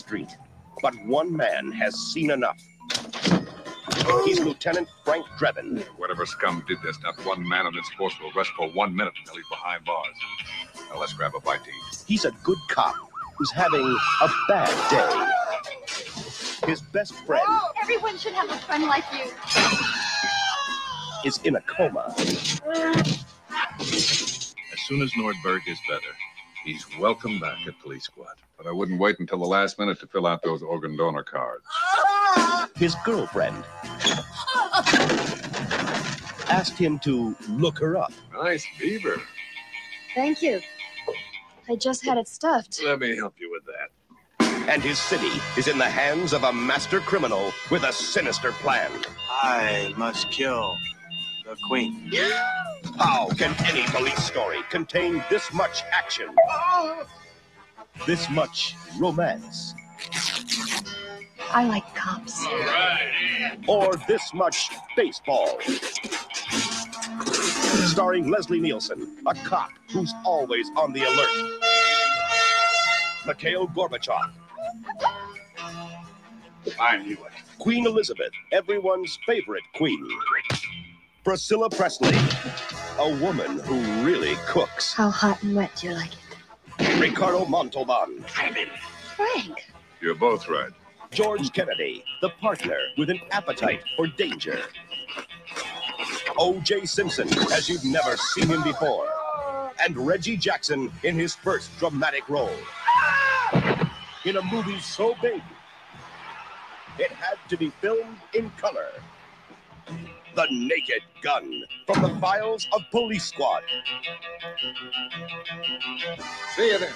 street. But one man has seen enough. He's Lieutenant Frank Drebin. Whatever scum did this, not one man on this force will rest for one minute until he's behind bars. Now let's grab a bite to eat. He's a good cop who's having a bad day. His best friend Everyone should have a friend like you. is in a coma. As soon as Nordberg is better, he's welcome back at Police Squad. But I wouldn't wait until the last minute to fill out those organ donor cards. His girlfriend asked him to look her up. Nice beaver. Thank you. I just had it stuffed. Let me help you with that. And his city is in the hands of a master criminal with a sinister plan. I must kill the queen. How can any police story contain this much action? This much romance? I like cops. Or this much baseball? Starring Leslie Nielsen, a cop who's always on the alert. Mikhail Gorbachev, I knew it. Queen Elizabeth, everyone's favorite queen. Priscilla Presley, a woman who really cooks. How hot and wet do you like it? Ricardo Montalban, Frank. You're both right. George Kennedy, the partner with an appetite for danger. O.J. Simpson, as you've never seen him before. And Reggie Jackson in his first dramatic role. In a movie so big, it had to be filmed in color. The Naked Gun from the files of Police Squad. See you then.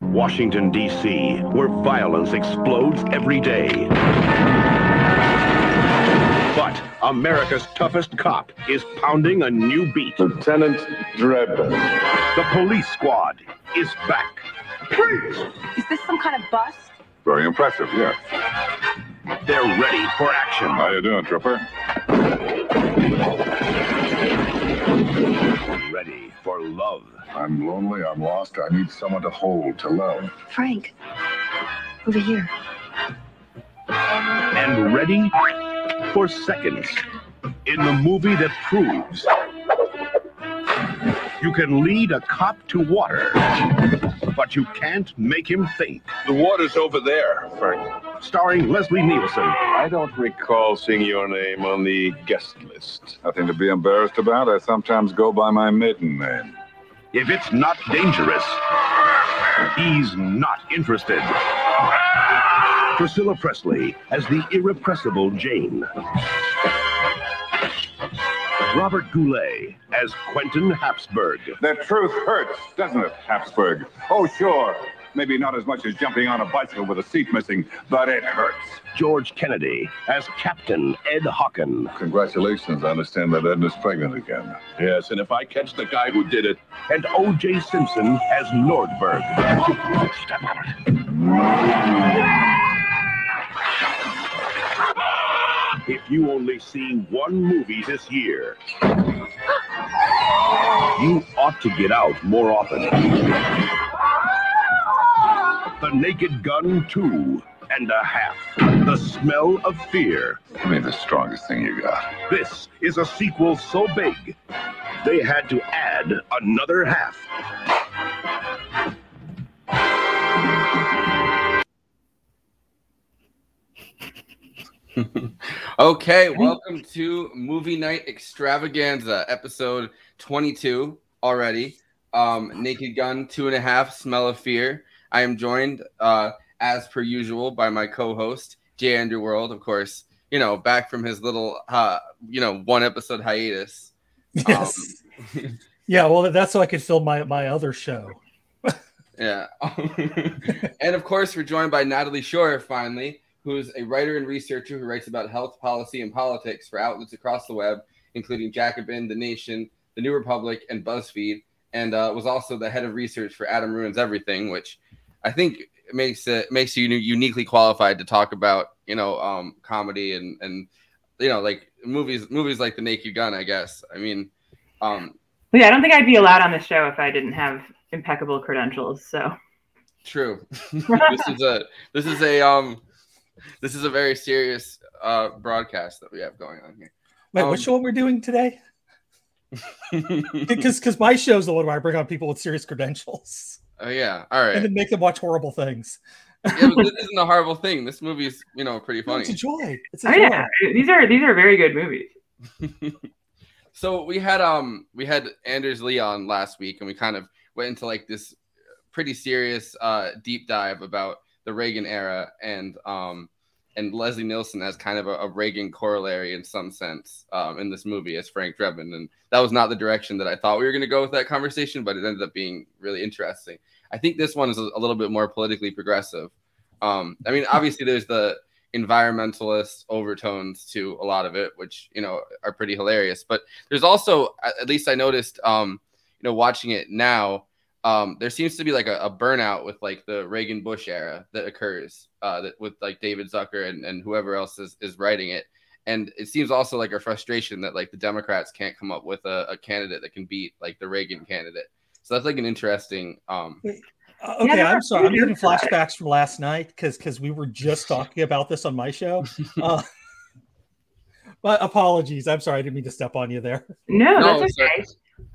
Washington, D.C., where violence explodes every day. But America's toughest cop is pounding a new beat. Lieutenant Drebin. The police squad is back. Is this some kind of bust? Very impressive, yes. They're ready for action. How you doing, Trooper? Ready for love. I'm lonely, I'm lost, I need someone to hold, to love. Frank. Over here. And ready for seconds. In the movie that proves you can lead a cop to water, but you can't make him think. The water's over there, Frank. Starring Leslie Nielsen, I don't recall seeing your name on the guest list. Nothing to be embarrassed about. I sometimes go by my maiden name. If it's not dangerous, he's not interested. Priscilla Presley as the irrepressible Jane. Robert Goulet as Quentin Hapsburg. The truth hurts, doesn't it, Hapsburg? Oh, sure. Maybe not as much as jumping on a bicycle with a seat missing, but it hurts. George Kennedy as Captain Ed Hocken. Congratulations. I understand that Edna's pregnant again. Yes, and if I catch the guy who did it, And O.J. Simpson as Nordberg. Step on mm. If you only see one movie this year, you ought to get out more often. The Naked Gun 2 and a half. The Smell of Fear. Give me the strongest thing you got. This is a sequel so big, they had to add another half. Okay, welcome to Movie Night Extravaganza, episode 22 already. Um, Naked Gun, two and a half, Smell of Fear. I am joined, uh, as per usual, by my co-host Jay Andrew World, of course. You know, back from his little, uh, you know, one episode hiatus. Yes. yeah, well, that's so I could film my my other show. Yeah. and of course, we're joined by Natalie Shore, finally, who's a writer and researcher who writes about health policy and politics for outlets across the web, including Jacobin, The Nation, The New Republic, and BuzzFeed, and uh, was also the head of research for Adam Ruins Everything, which I think makes it makes you uniquely qualified to talk about you know um comedy and and you know like movies movies like the naked gun i guess. I mean um yeah i don't think i'd be allowed on the show if i didn't have impeccable credentials so. True. This is a this is a um this is a very serious uh broadcast that we have going on here wait um, which one we're doing today because because my show's the one where i bring on people with serious credentials Oh yeah, all right. And then make them watch horrible things. yeah, but this isn't a horrible thing. This movie is, you know, pretty funny. No, it's a joy. It's a oh, joy. yeah, these are these are very good movies. so we had um we had Anders Lee on last week, and we kind of went into like this pretty serious uh deep dive about the Reagan era and um and Leslie Nielsen as kind of a, a Reagan corollary in some sense um, in this movie as Frank Drebin. And that was not the direction that I thought we were going to go with that conversation, but it ended up being really interesting. I think this one is a, a little bit more politically progressive. Um, I mean, obviously, there's the environmentalist overtones to a lot of it, which you know are pretty hilarious. But there's also, at least I noticed, um, you know, watching it now, um, there seems to be like a, a, burnout with like the Reagan Bush era that occurs uh, that with like David Zucker and, and whoever else is, is writing it. And it seems also like a frustration that like the Democrats can't come up with a, a candidate that can beat like the Reagan candidate. So that's like an interesting. Um, uh, okay, I'm sorry. I'm getting flashbacks from last night because because we were just talking about this on my show. Uh, but apologies. I'm sorry. I didn't mean to step on you there. No, no that's okay.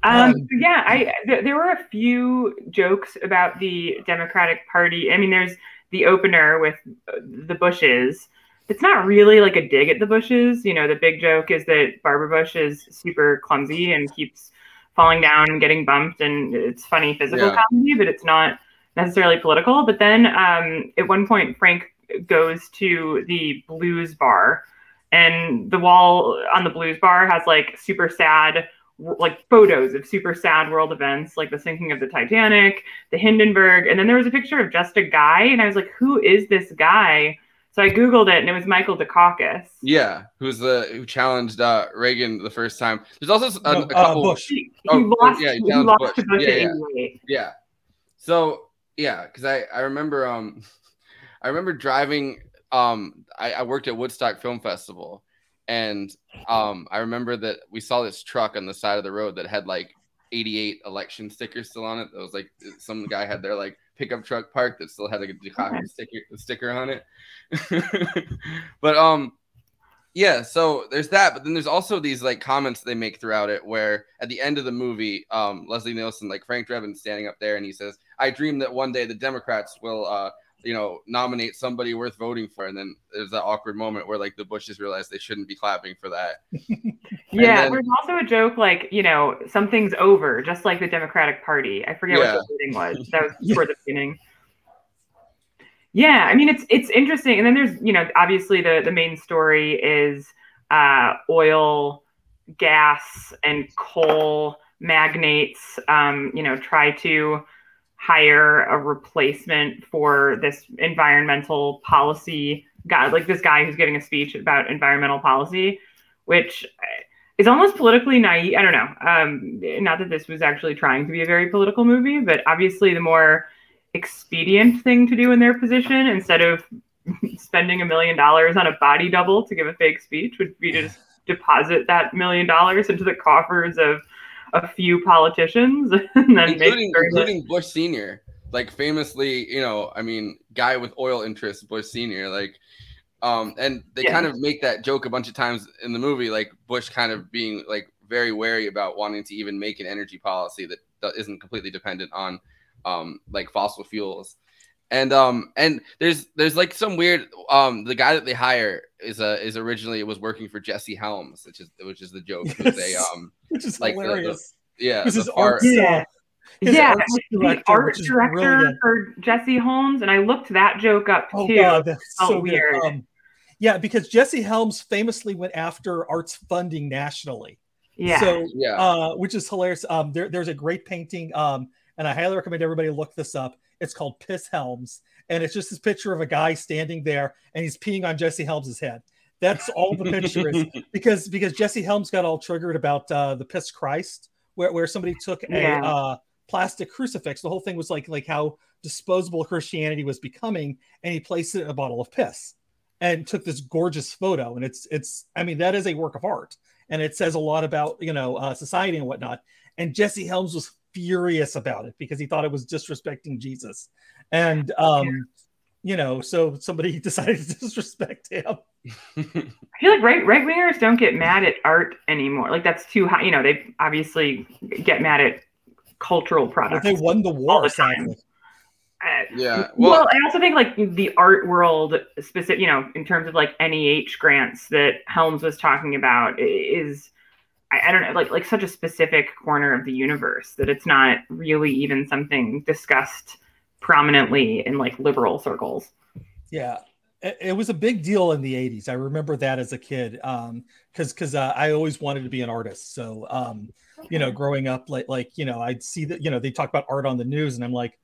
Um, um, yeah, I th- there were a few jokes about the Democratic Party. I mean, there's the opener with uh, the Bushes. It's not really like a dig at the Bushes. You know, the big joke is that Barbara Bush is super clumsy and keeps falling down and getting bumped, and it's funny physical yeah. comedy, but it's not necessarily political. But then um, at one point, Frank goes to the blues bar, and the wall on the blues bar has like super sad like photos of super sad world events like the sinking of the Titanic, the Hindenburg, and then there was a picture of just a guy, and I was like, who is this guy? So I googled it, and it was Michael Dukakis. Yeah, who's the who challenged uh, Reagan the first time. There's also a, no, a couple. Uh, Bush. He, he oh, lost, yeah, he, he lost Bush. Bush yeah, yeah. yeah. So yeah, because I I remember um I remember driving um I, I worked at Woodstock Film Festival and um, I remember that we saw this truck on the side of the road that had like 88 election stickers still on it. That was like some guy had their like pickup truck parked that still had like a Dukakis sticker sticker on it. but um, yeah. So there's that. But then there's also these like comments they make throughout it, where at the end of the movie, um, Leslie Nielsen, like Frank Drebin, standing up there, and he says, "I dream that one day the Democrats will." Uh, you know, nominate somebody worth voting for. And then there's that awkward moment where like the Bushes realize they shouldn't be clapping for that. yeah, then, there's also a joke like, you know, something's over, just like the Democratic Party. I forget yeah. what the meeting was. That was yeah. the beginning. Yeah, I mean it's it's interesting. And then there's, you know, obviously the the main story is uh oil, gas, and coal magnates um, you know, try to hire a replacement for this environmental policy guy, like this guy who's giving a speech about environmental policy, which is almost politically naive. I don't know. Um, not that this was actually trying to be a very political movie, but obviously the more expedient thing to do in their position instead of spending a million dollars on a body double to give a fake speech would be to just deposit that million dollars into the coffers of a few politicians and then including, including Bush Senior, like famously, you know, I mean, guy with oil interests, Bush Senior, like, um, and they yeah. kind of make that joke a bunch of times in the movie, like Bush kind of being like very wary about wanting to even make an energy policy that, that isn't completely dependent on, um, like fossil fuels and um and there's there's like some weird um the guy that they hire is a is originally was working for Jesse Helms, which is which is the joke. Yes. a, um, which is like hilarious. The, the, yeah, this is art. Yeah. yeah, art director, the art director for Jesse Helms, and I looked that joke up oh, too. Oh God, that's so weird. Um, yeah, because Jesse Helms famously went after arts funding nationally. Yeah. So yeah, uh, which is hilarious. Um, there, there's a great painting. Um, and I highly recommend everybody look this up. It's called Piss Helms, and it's just this picture of a guy standing there and he's peeing on Jesse Helms' head. That's all the picture is because because Jesse Helms got all triggered about uh, the Piss Christ, where, where somebody took a yeah. uh, plastic crucifix. The whole thing was like like how disposable Christianity was becoming, and he placed it in a bottle of piss and took this gorgeous photo. And it's it's I mean that is a work of art, and it says a lot about you know uh, society and whatnot. And Jesse Helms was furious about it because he thought it was disrespecting Jesus, and um, you know, so somebody decided to disrespect him. I feel like right right wingers don't get mad at art anymore. Like that's too high. You know, they obviously get mad at cultural products. They won the war. The sadly. Uh, yeah. Well, Well, I also think like the art world, specific, you know, in terms of like NEH grants that Helms was talking about, is I, I don't know, like like such a specific corner of the universe that it's not really even something discussed prominently in like liberal circles. Yeah, it, it was a big deal in the '80s. I remember that as a kid, um, because because uh, I always wanted to be an artist. So, um, you know, growing up, like like you know, I'd see that you know they talk about art on the news, and I'm like,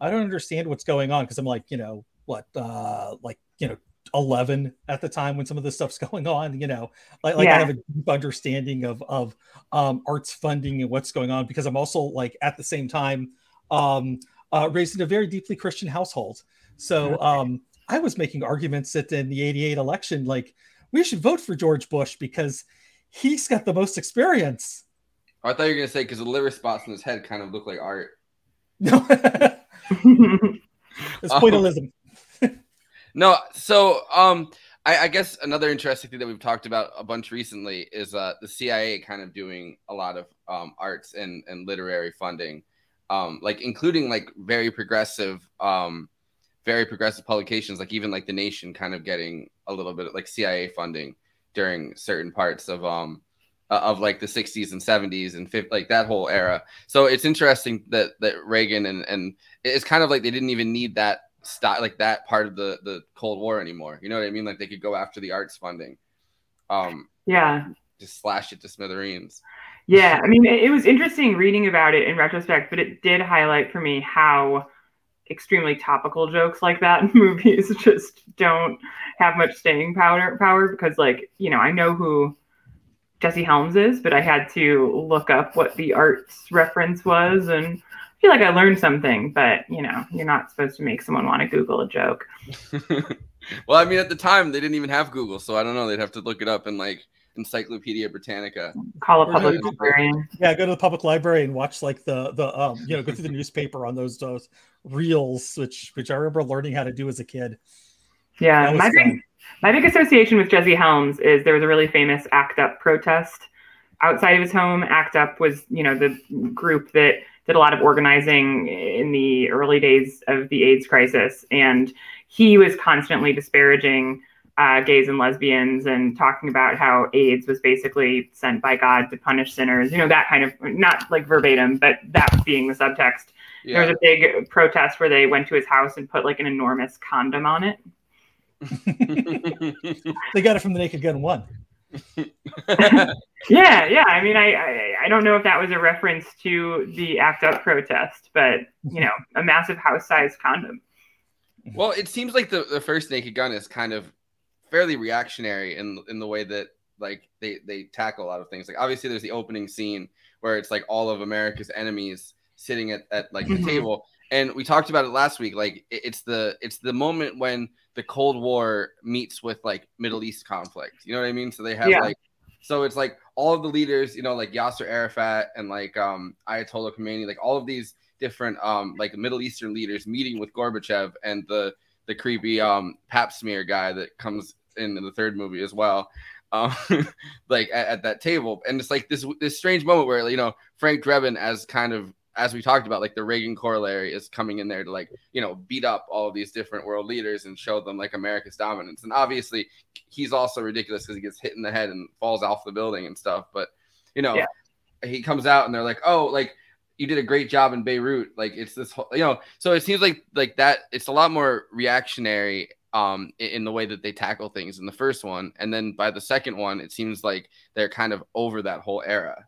I don't understand what's going on because I'm like, you know, what, uh, like you know. 11 at the time when some of this stuff's going on you know like, like i have a deep understanding of of um arts funding and what's going on because i'm also like at the same time um uh raised in a very deeply christian household so um I was making arguments that in the 88 election, like we should vote for George Bush because he's got the most experience. I thought you were gonna say because the liver spots in his head kind of look like art. No, it's pointillism. No, so um, I, I guess another interesting thing that we've talked about a bunch recently is uh, the CIA kind of doing a lot of um, arts and, and literary funding, um, like including like very progressive, um, very progressive publications, like even like the Nation, kind of getting a little bit of like CIA funding during certain parts of um uh, of like the 60s and 70s and 50, like that whole era. So it's interesting that that Reagan and and it's kind of like they didn't even need that style like that part of the the Cold War anymore. You know what I mean? Like they could go after the arts funding, um, yeah. just slash it to smithereens. Yeah, I mean, it, was interesting reading about it in retrospect, but it did highlight for me how extremely topical jokes like that in movies just don't have much staying power power because, like, you know, I know who Jesse Helms is, but I had to look up what the arts reference was, and feel like I learned something. But you know, you're not supposed to make someone want to Google a joke. well, I mean, at the time they didn't even have Google, so I don't know. They'd have to look it up in like Encyclopedia Britannica. Call a public you could- librarian. Yeah, go to the public library and watch like the the um you know go through the newspaper on those those reels, which which I remember learning how to do as a kid. Yeah, That was my big, my big association with Jesse Helms is there was a really famous ACT UP protest outside of his home. ACT UP was, you know, the group that did a lot of organizing in the early days of the AIDS crisis, and he was constantly disparaging uh, gays and lesbians and talking about how AIDS was basically sent by God to punish sinners. You know, that kind of not like verbatim, but that being the subtext. There was a big protest where they went to his house and put like an enormous condom on it. They got it from the Naked Gun one. Yeah, yeah. I mean, I, I I don't know if that was a reference to the ACT UP protest, but you know, a massive house-sized condom. well, it seems like the, the first Naked Gun is kind of fairly reactionary in in the way that like they they tackle a lot of things. Like obviously, there's the opening scene where it's like all of America's enemies sitting at, at like the Mhm. table, and we talked about it last week. Like it- it's the it's the moment when the Cold War meets with like Middle East conflict. You know what I mean? So they have Yeah. like so it's like all of the leaders, you know, like Yasser Arafat and like um Ayatollah Khomeini, like all of these different um like Middle Eastern leaders meeting with Gorbachev and the the creepy um pap smear guy that comes in the third movie as well. Um, like at, at that table, and it's like this this strange moment where you know Frank Drebin as kind of as we talked about, like the Reagan corollary is coming in there to like you know beat up all of these different world leaders and show them like America's dominance. And obviously, he's also ridiculous because he gets hit in the head and falls off the building and stuff. But you know, Yeah. he comes out and they're like, oh, like you did a great job in Beirut. Like it's this whole, you know, so it seems like like that. It's a lot more reactionary um in, in the way that they tackle things in the first one, and then by the second one, it seems like they're kind of over that whole era.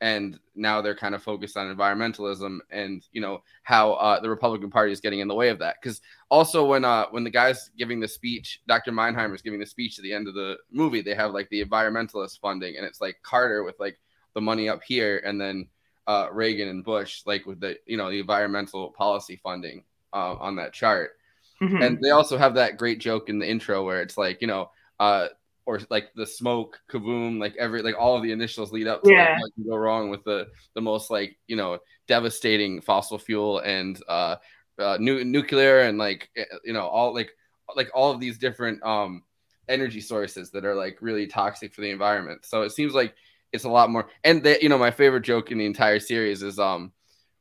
And now they're kind of focused on environmentalism and you know how uh, the Republican Party is getting in the way of that. Because also when uh when the guy's giving the speech, Dr. Meinheimer is giving the speech at the end of the movie, they have like the environmentalist funding, and it's like Carter with like the money up here, and then uh, Reagan and Bush like with the you know the environmental policy funding uh, on that chart. Mhm. And they also have that great joke in the intro where it's like, you know, uh, or like the smoke, kaboom, like every like all of the initials lead up to Yeah. what can go wrong with the the most like you know devastating fossil fuel and uh, uh nu- nuclear and like eh, you know all like like all of these different um energy sources that are like really toxic for the environment. So it seems like it's a lot more. And that you know, my favorite joke in the entire series is um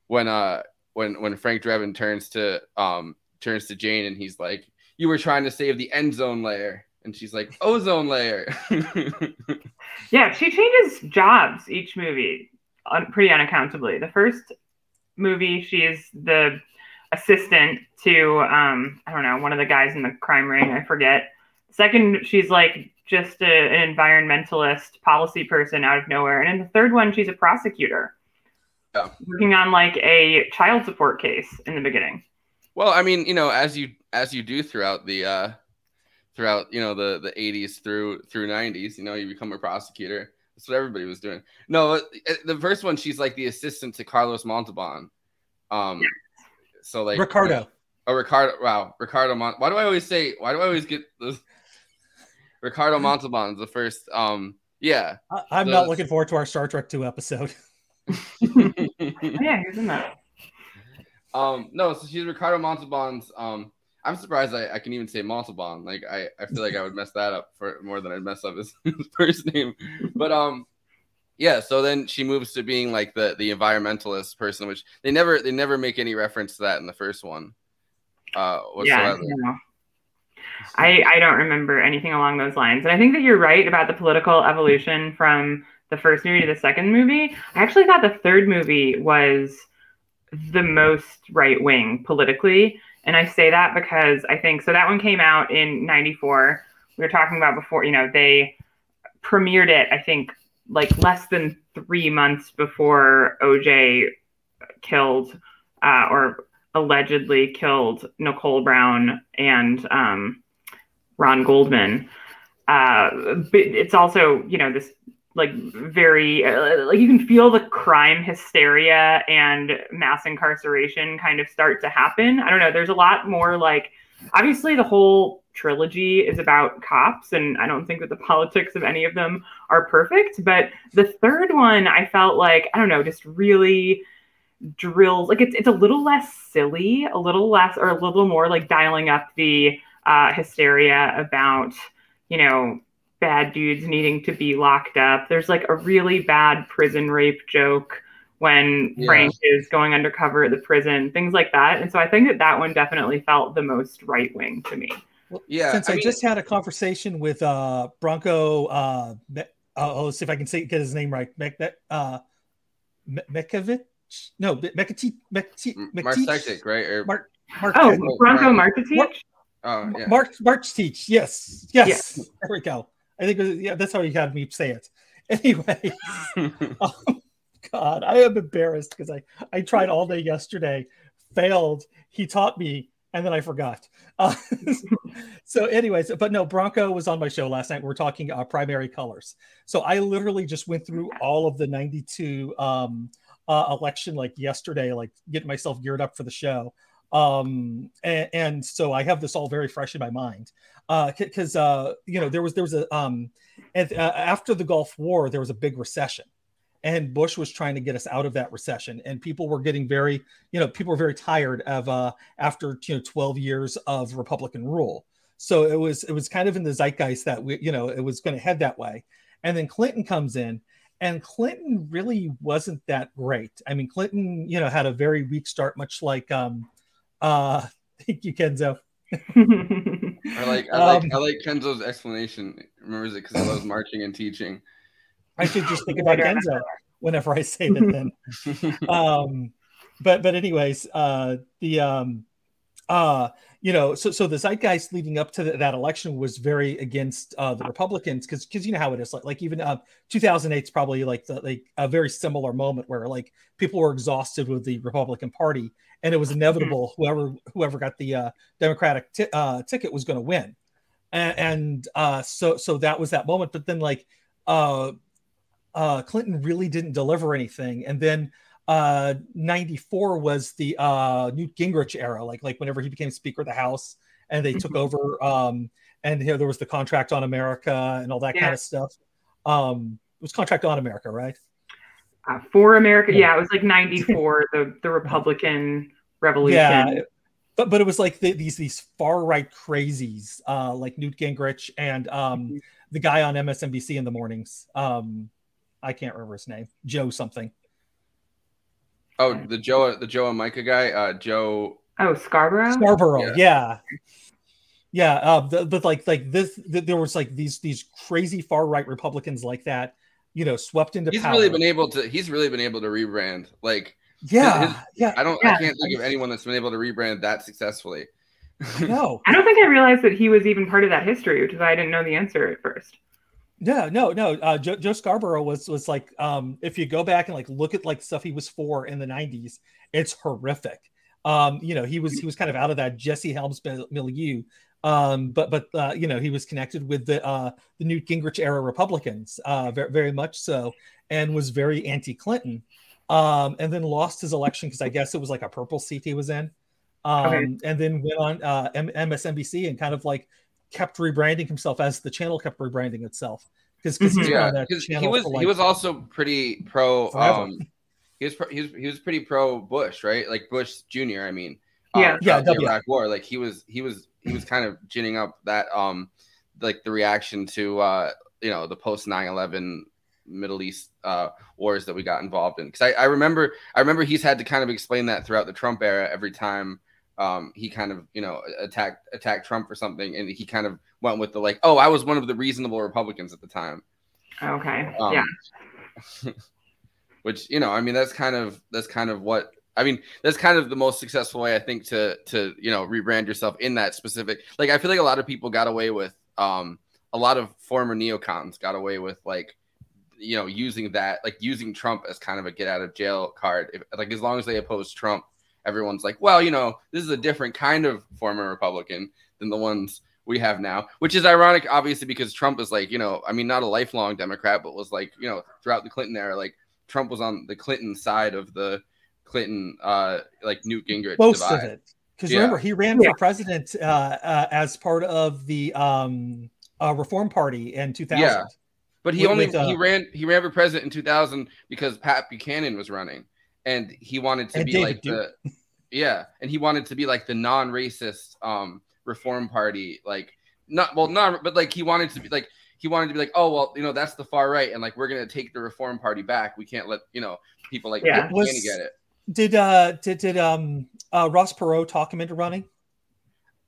when uh when when Frank Drebin turns to um turns to Jane and he's like, "You were trying to save the end zone layer," and she's like, "Ozone layer." Yeah, she changes jobs each movie un- pretty unaccountably. The first movie, she is the assistant to um, I don't know one of the guys in the crime ring. I forget. Second, she's like just a, an environmentalist policy person out of nowhere, and in the third one, she's a prosecutor. Yeah. Working on like a child support case in the beginning. well, I mean, you know, as you as you do throughout the uh throughout you know the the 80s through through 90s, you know, you become a prosecutor. That's what everybody was doing. No, uh, the first one, she's like the assistant to Carlos Montalban. Um, so like Ricardo. Oh, Ricardo. Wow, Ricardo. Mon- why do I always say? Why do I always get this? Ricardo Montalban's the first. Um, yeah. I, I'm So not looking forward to our Star Trek 2 episode. Oh, yeah, he's in that. um, no, so she's Ricardo Montalban's. Um, I'm surprised I, I can even say Montalban. Like I, I feel like I would mess that up for more than I'd mess up his, his first name. But um, yeah. So then she moves to being like the the environmentalist person, which they never they never make any reference to that in the first one. Uh, Yeah, whatsoever. no. I, I don't remember anything along those lines. And I think that you're right about the political evolution from the first movie to the second movie. I actually thought the third movie was the most right wing politically. And I say that because I think so that one came out in 94. We were talking about before, you know, they premiered it, I think, like less than three months before OJ killed uh, or allegedly killed Nicole Brown and um, Ron Goldman. Uh, but it's also, you know, this like very uh, like you can feel the crime hysteria and mass incarceration kind of start to happen. I don't know. There's a lot more like obviously the whole trilogy is about cops and I don't think that the politics of any of them are perfect, but the third one I felt like I don't know, just really drills like it's it's a little less silly, a little less or a little more like dialing up the uh, hysteria about you know bad dudes needing to be locked up. There's like a really bad prison rape joke when Yeah. Frank is going undercover at the prison, things like that. And so I think that that one definitely felt the most right wing to me. Yeah, Since I I, mean- just had a conversation with uh Branko uh, Me- uh oh, let's see if I can say get his name right. Mek Me- uh Me- Mekovic? No, Me- Mekati Mekati right? Or, Mark Mark Oh, Branko right. Martich? oh, yeah. Mark March Teach. Yes. Yes. Yes. There we go. I think was, yeah, that's how you had me say it. Anyway, oh, God, I am embarrassed because I I tried all day yesterday, failed. He taught me, and then I forgot. Uh, so, anyways, but no, Branko was on my show last night. We're talking uh, primary colors. So I literally just went through all of the '92 um, uh, election like yesterday, like getting myself geared up for the show. Um, and, and so I have this all very fresh in my mind because uh, you know there was there was a um, and, uh, after the Gulf War there was a big recession, and Bush was trying to get us out of that recession, and people were getting very you know people were very tired of uh, after you know 12 years of Republican rule. So it was it was kind of in the zeitgeist that we you know it was going to head that way, and then Clinton comes in. And Clinton really wasn't that great. I mean, Clinton, you know, had a very weak start, much like um, uh, thank you, Kenzo. I like I like Um, I like Kenzo's explanation. Remembers it because he loves marching and teaching. I should just think about Kenzo whenever I say that. Then, um, but but anyways, uh, the um, uh, you know, so so the zeitgeist leading up to the, that election was very against uh, the Republicans because because you know how it is like like even uh, 2008 is probably like the, like a very similar moment where like people were exhausted with the Republican Party and it was inevitable whoever whoever got the uh, Democratic ti- uh, ticket was going to win, and, and uh, so so that was that moment. But then like uh, uh, Clinton really didn't deliver anything, and then uh 94 was the uh Newt Gingrich era, like like whenever he became Speaker of the House and they took Mhm. over um and you know, there was the contract on America and all that kind of stuff. Um it was contract on America, right? Uh, for America, Yeah. yeah, it was like '94, the the Republican Revolution. Yeah. But but it was like the, these these far right crazies, uh like Newt Gingrich and um the guy on MSNBC in the mornings. Um I can't remember his name. Joe something. Oh, the Joe, the Joe and Mika guy, uh, Joe. Oh, Scarborough. Scarborough, Yeah. yeah, yeah. Uh, the, but like, like this, th- there was like these these crazy far right Republicans like that, you know, swept into He's power. really been able to. He's really been able to rebrand. Like yeah, his- yeah. I don't. Yeah. I can't think of anyone that's been able to rebrand that successfully. No, I don't think I realized that he was even part of that history, which is why I didn't know the answer at first. no, no, no. Uh, Joe, Joe Scarborough was was like, um, if you go back and like look at like stuff he was for in the '90s, it's horrific. Um, you know, he was he was kind of out of that Jesse Helms mil- milieu. Um, but but uh, you know, he was connected with the uh, the Newt Gingrich era Republicans, uh, very, very much so, and was very anti-Clinton. Um, and then lost his election because I guess it was like a purple seat he was in. Um, Okay. and then went on uh, M- MSNBC and kind of like kept rebranding himself as the channel kept rebranding itself because because he's Mhm. Yeah, on that because he was like, he was also pretty pro. Um, he was pro- he was he was pretty pro Bush, right? Like Bush Jr. I mean, Yeah. um, Yeah, throughout the Iraq War. Like he was he was he was kind of ginning up that um like the reaction to uh you know the post 9-11 Middle East uh wars that we got involved in. Because I, I remember I remember he's had to kind of explain that throughout the Trump era every time um he kind of you know attacked attacked Trump for something and he kind of went with the like oh I was one of the reasonable Republicans at the time. Okay. Um, yeah. which you know, I mean, that's kind of that's kind of what I mean. That's kind of the most successful way I think to to you know rebrand yourself in that specific. Like I feel like a lot of people got away with um a lot of former neocons got away with like you know using that like using Trump as kind of a get out of jail card. If, like as long as they oppose Trump, everyone's like, well, you know, this is a different kind of former Republican than the ones we have now, which is ironic, obviously, because Trump is like, you know, I mean, not a lifelong Democrat, but was like, you know, throughout the Clinton era, like Trump was on the Clinton side of the Clinton, uh, like Newt Gingrich most divide. of it because Yeah. remember he ran Yeah. for president uh, uh, as part of the um, uh, Reform Party in 2000. Yeah. But he With- only with, uh, he ran he ran for president in 2000 because Pat Buchanan was running, and he wanted to be David like the yeah, and he wanted to be like the non-racist um Reform Party, like not well not but like he wanted to be like he wanted to be like oh well you know that's the far right and like we're gonna take the Reform Party back. We can't let you know people like Yeah. Pat Was- get it. Did uh did did um uh, Ross Perot talk him into running?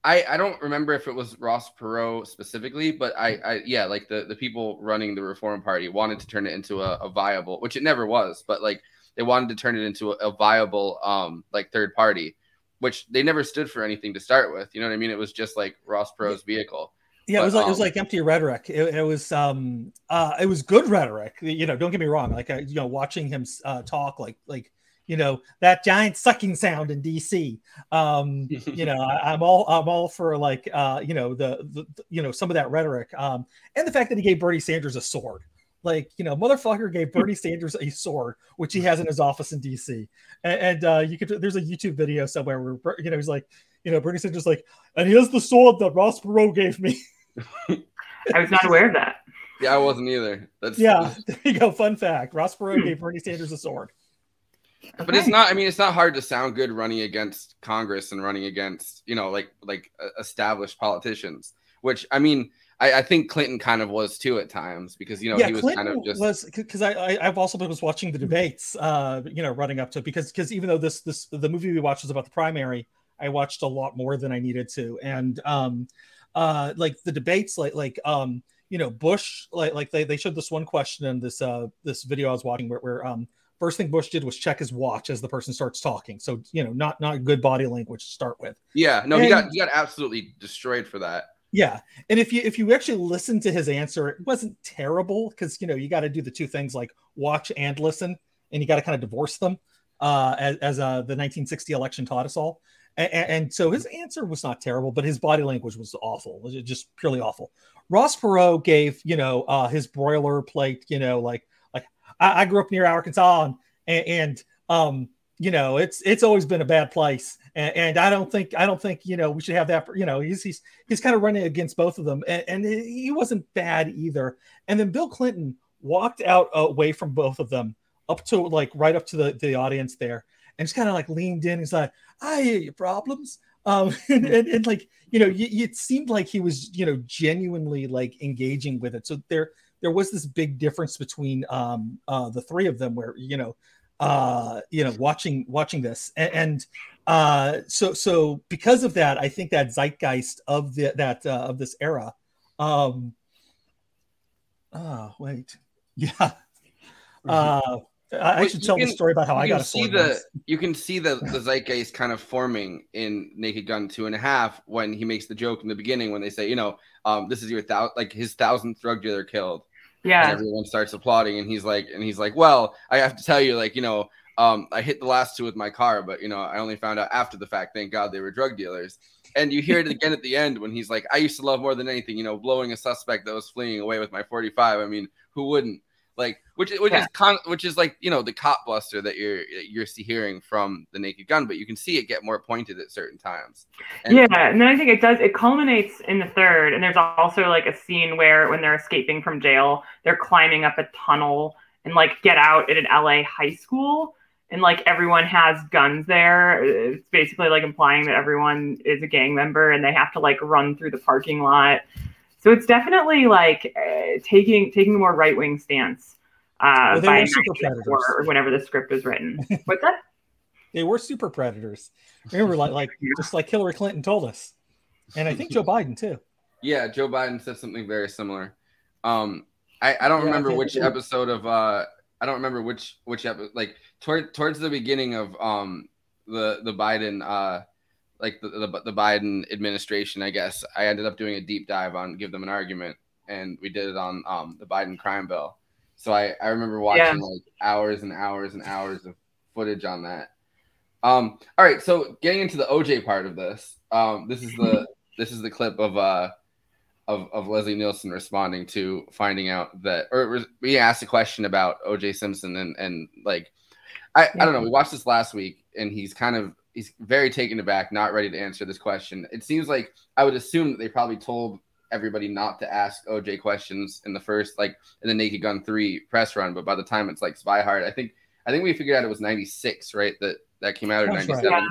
I, I don't remember if it was Ross Perot specifically, but I, I yeah, like the, the people running the Reform Party wanted to turn it into a, a viable, which it never was, but like they wanted to turn it into a, a viable um like third party, which they never stood for anything to start with. You know what I mean? It was just like Ross Perot's vehicle. Yeah, it was like it was um, like empty rhetoric. It, it was um uh it was good rhetoric. You know, don't get me wrong. Like I, you know, watching him uh, talk, like like you know that giant sucking sound in DC. Um, you know, I, I'm all I'm all for like uh you know the, the the- you know some of that rhetoric. Um, and the fact that he gave Bernie Sanders a sword. Like you know, motherfucker gave Bernie Sanders a sword, which he has in his office in DC. And, and uh, you could there's a YouTube video somewhere where you know he's like, you know, Bernie Sanders like, and here's the sword that Ross Perot gave me. I was not aware of that. yeah, I wasn't either. That's Yeah, there you go. Fun fact: Ross Perot gave Bernie Sanders a sword. But it's not. I mean, it's not hard to sound good running against Congress and running against you know like like uh, established politicians. Which I mean, I, I think Clinton kind of was too at times because you know yeah, he was Clinton kind of just was because I, I I've also been was watching the debates, uh, you know, running up to because because even though this this the movie we watched was about the primary, I watched a lot more than I needed to, and um, uh, like the debates, like like um, you know, Bush, like like they they showed this one question in this uh this video I was watching where where um first thing Bush did was check his watch as the person starts talking, so you know, not not good body language to start with. Yeah, no, he got he got absolutely destroyed for that. Yeah, and if you if you actually listen to his answer, it wasn't terrible because you know you got to do the two things like watch and listen, and you got to kind of divorce them, uh, as, as uh, the 1960 election taught us all. And, and so his answer was not terrible, but his body language was awful, was just purely awful. Ross Perot gave you know uh, his broiler plate, you know, like I, I grew up near Arkansas, and, and um, you know, it's it's always been a bad place, and, and, I don't think I don't think you know we should have that. You know, he's he's he's kind of running against both of them, and, and he wasn't bad either. And then Bill Clinton walked out away from both of them, up to like right up to the the audience there, and just kind of like leaned in. He's like, "I hear your problems." Um, and, and, and like you know, y- it seemed like he was you know genuinely like engaging with it. So there there was this big difference between um uh the three of them where you know uh you know watching watching this. And, and uh so so because of that i think that zeitgeist of the that uh, of this era um oh wait. Yeah. Mm-hmm. uh I, I should tell can, the story about how I got to see the. You can see the the zeitgeist kind of forming in Naked Gun two and a half when he makes the joke in the beginning when they say, you know, um, this is your thousand, like his thousandth drug dealer killed, yeah. And everyone starts applauding, and he's like, and he's like, well, I have to tell you, like, you know, um, I hit the last two with my car, but you know, I only found out after the fact. Thank God they were drug dealers. And you hear it again at the end when he's like, I used to love more than anything, you know, blowing a suspect that was fleeing away with my 45. I mean, who wouldn't? Like which which yeah. is con- which is like you know the cop buster that you're you're hearing from the Naked Gun, but you can see it get more pointed at certain times. And yeah, and then I think it does. It culminates in the third, and there's also like a scene where when they're escaping from jail, they're climbing up a tunnel and like get out at an LA high school. And like everyone has guns there. It's basically like implying that everyone is a gang member and they have to like run through the parking lot so it's definitely like uh, taking taking a more right wing stance uh, well, by or, or whenever the script was written. What's that? they were super predators. Remember, like like just like Hillary Clinton told us, and I think Joe Biden too. Yeah, Joe Biden said something very similar. Um, I, I don't yeah, remember I which episode of uh I don't remember which which episode like toward towards the beginning of um the the Biden uh like the, the, the Biden administration, I guess, I ended up doing a deep dive on give them an argument, and we did it on um, the Biden crime bill. So I, I remember watching yeah. like hours and hours and hours of footage on that. Um, all right, so getting into the OJ part of this, um, this is the this is the clip of uh of, of Leslie Nielsen responding to finding out that, or we asked a question about OJ Simpson and and like, I, I don't know. We watched this last week, and he's kind of he's very taken aback, not ready to answer this question. It seems like I would assume that they probably told everybody not to ask OJ questions in the first, like in the Naked Gun three press run, but by the time it's like Spy Hard, I think I think we figured out it was ninety six, right? That that came out in ninety seven. Yeah.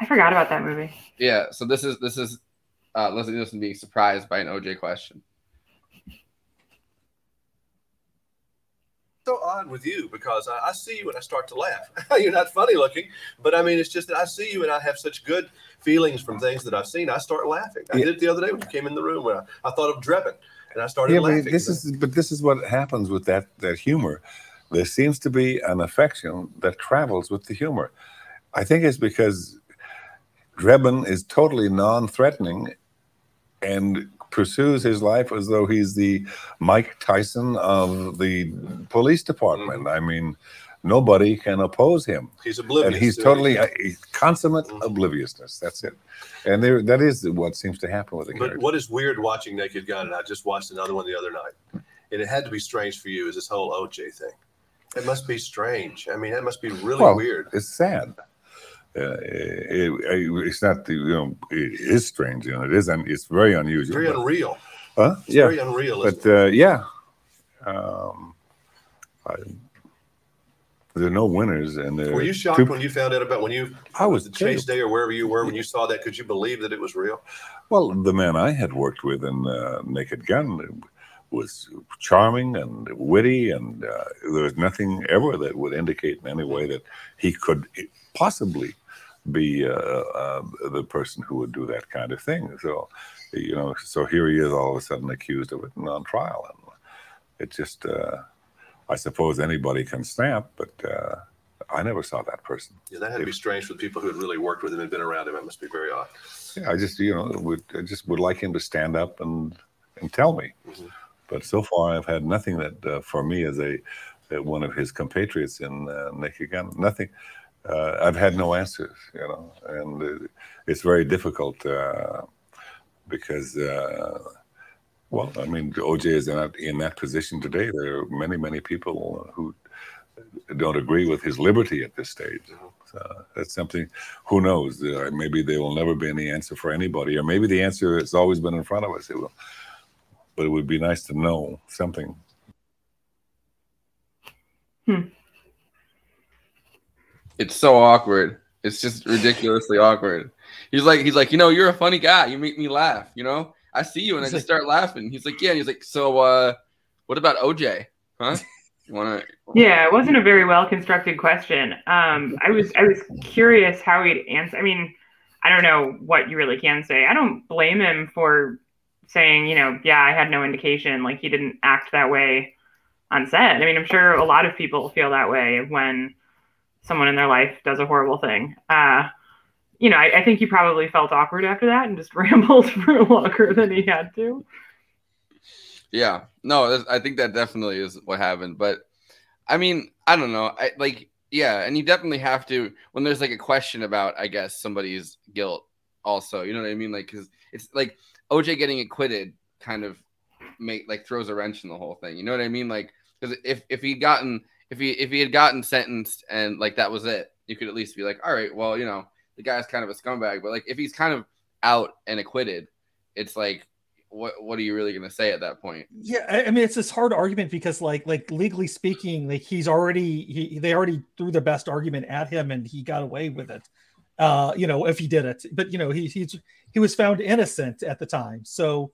I forgot about that movie. Yeah, so this is this is uh, Leslie Nielsen being surprised by an OJ question. So odd with you because I, I, see you and I start to laugh. You're not funny looking, but I mean, it's just that I see you and I have such good feelings from things that I've seen. I start laughing. I yeah. did it the other day when you came in the room when I, I thought of Drebin and I started yeah, laughing. But this is, but this is what happens with that that humor. There seems to be an affection that travels with the humor. I think it's because Drebin is totally non-threatening and pursues his life as though he's the Mike Tyson of the police department. Mm-hmm. I mean, nobody can oppose him. He's oblivious. And he's totally a, a consummate mm-hmm. obliviousness. That's it. And there, that is what seems to happen with the But what is weird watching Naked Gun, and I just watched another one the other night, and it had to be strange for you, is this whole OJ thing. It must be strange. I mean, that must be really well, weird. It's sad uh, it, it, it's not the you know it is strange you know it is it's very unusual very but, unreal. Huh? It's yeah. very unreal but uh, yeah. Um I, there are no winners and were you shocked two, when you found out about when you I was the chase day or wherever you were when you saw that could you believe that it was real? Well the man I had worked with in uh, Naked Gun was charming and witty and uh, there was nothing ever that would indicate in any way that he could possibly be uh, uh, the person who would do that kind of thing. So, you know, so here he is all of a sudden accused of it and on trial. And it just, uh, I suppose anybody can snap, but uh, I never saw that person. Yeah, that had to be strange for the people who had really worked with him and been around him. It must be very odd. Yeah, I just, you know, would I just would like him to stand up and and tell me. Mm-hmm. But so far, I've had nothing that, uh, for me, as a one of his compatriots in uh, Naked Gun, nothing uh, I've had no answers, you know, and it's very difficult uh, because, uh, well, I mean, OJ is in that, in that position today. There are many, many people who don't agree with his liberty at this stage. So that's something. Who knows? Uh, maybe there will never be any answer for anybody, or maybe the answer has always been in front of us. It will, but it would be nice to know something. It's so awkward. It's just ridiculously awkward. He's like, he's like, you know, you're a funny guy. You make me laugh. You know, I see you and He's I just like- start laughing. He's like, yeah. And he's like, so, uh, what about OJ? Huh? You want to? Yeah, it wasn't a very well constructed question. Um, I was I was curious how he'd answer. I mean, I don't know what you really can say. I don't blame him for saying, you know, yeah, I had no indication. Like he didn't act that way on set. I mean, I'm sure a lot of people feel that way when someone in their life does a horrible thing. Uh, you know, I, I think he probably felt awkward after that and just rambled for longer than he had to. Yeah, no, I think that definitely is what happened. But I mean, I don't know. I like, yeah, and you definitely have to when there's like a question about, I guess, somebody's guilt. Also, you know what I mean? Like, because it's like OJ getting acquitted kind of make like throws a wrench in the whole thing. You know what I mean? Like, because if if he'd gotten if he if he had gotten sentenced and like that was it, you could at least be like, all right, well, you know, the guy's kind of a scumbag. But like, if he's kind of out and acquitted, it's like, what what are you really gonna say at that point? Yeah, I mean it's this hard argument because like like legally speaking, like he's already he they already threw their best argument at him and he got away with it. Uh, you know, if he did it, but you know he he's he was found innocent at the time. So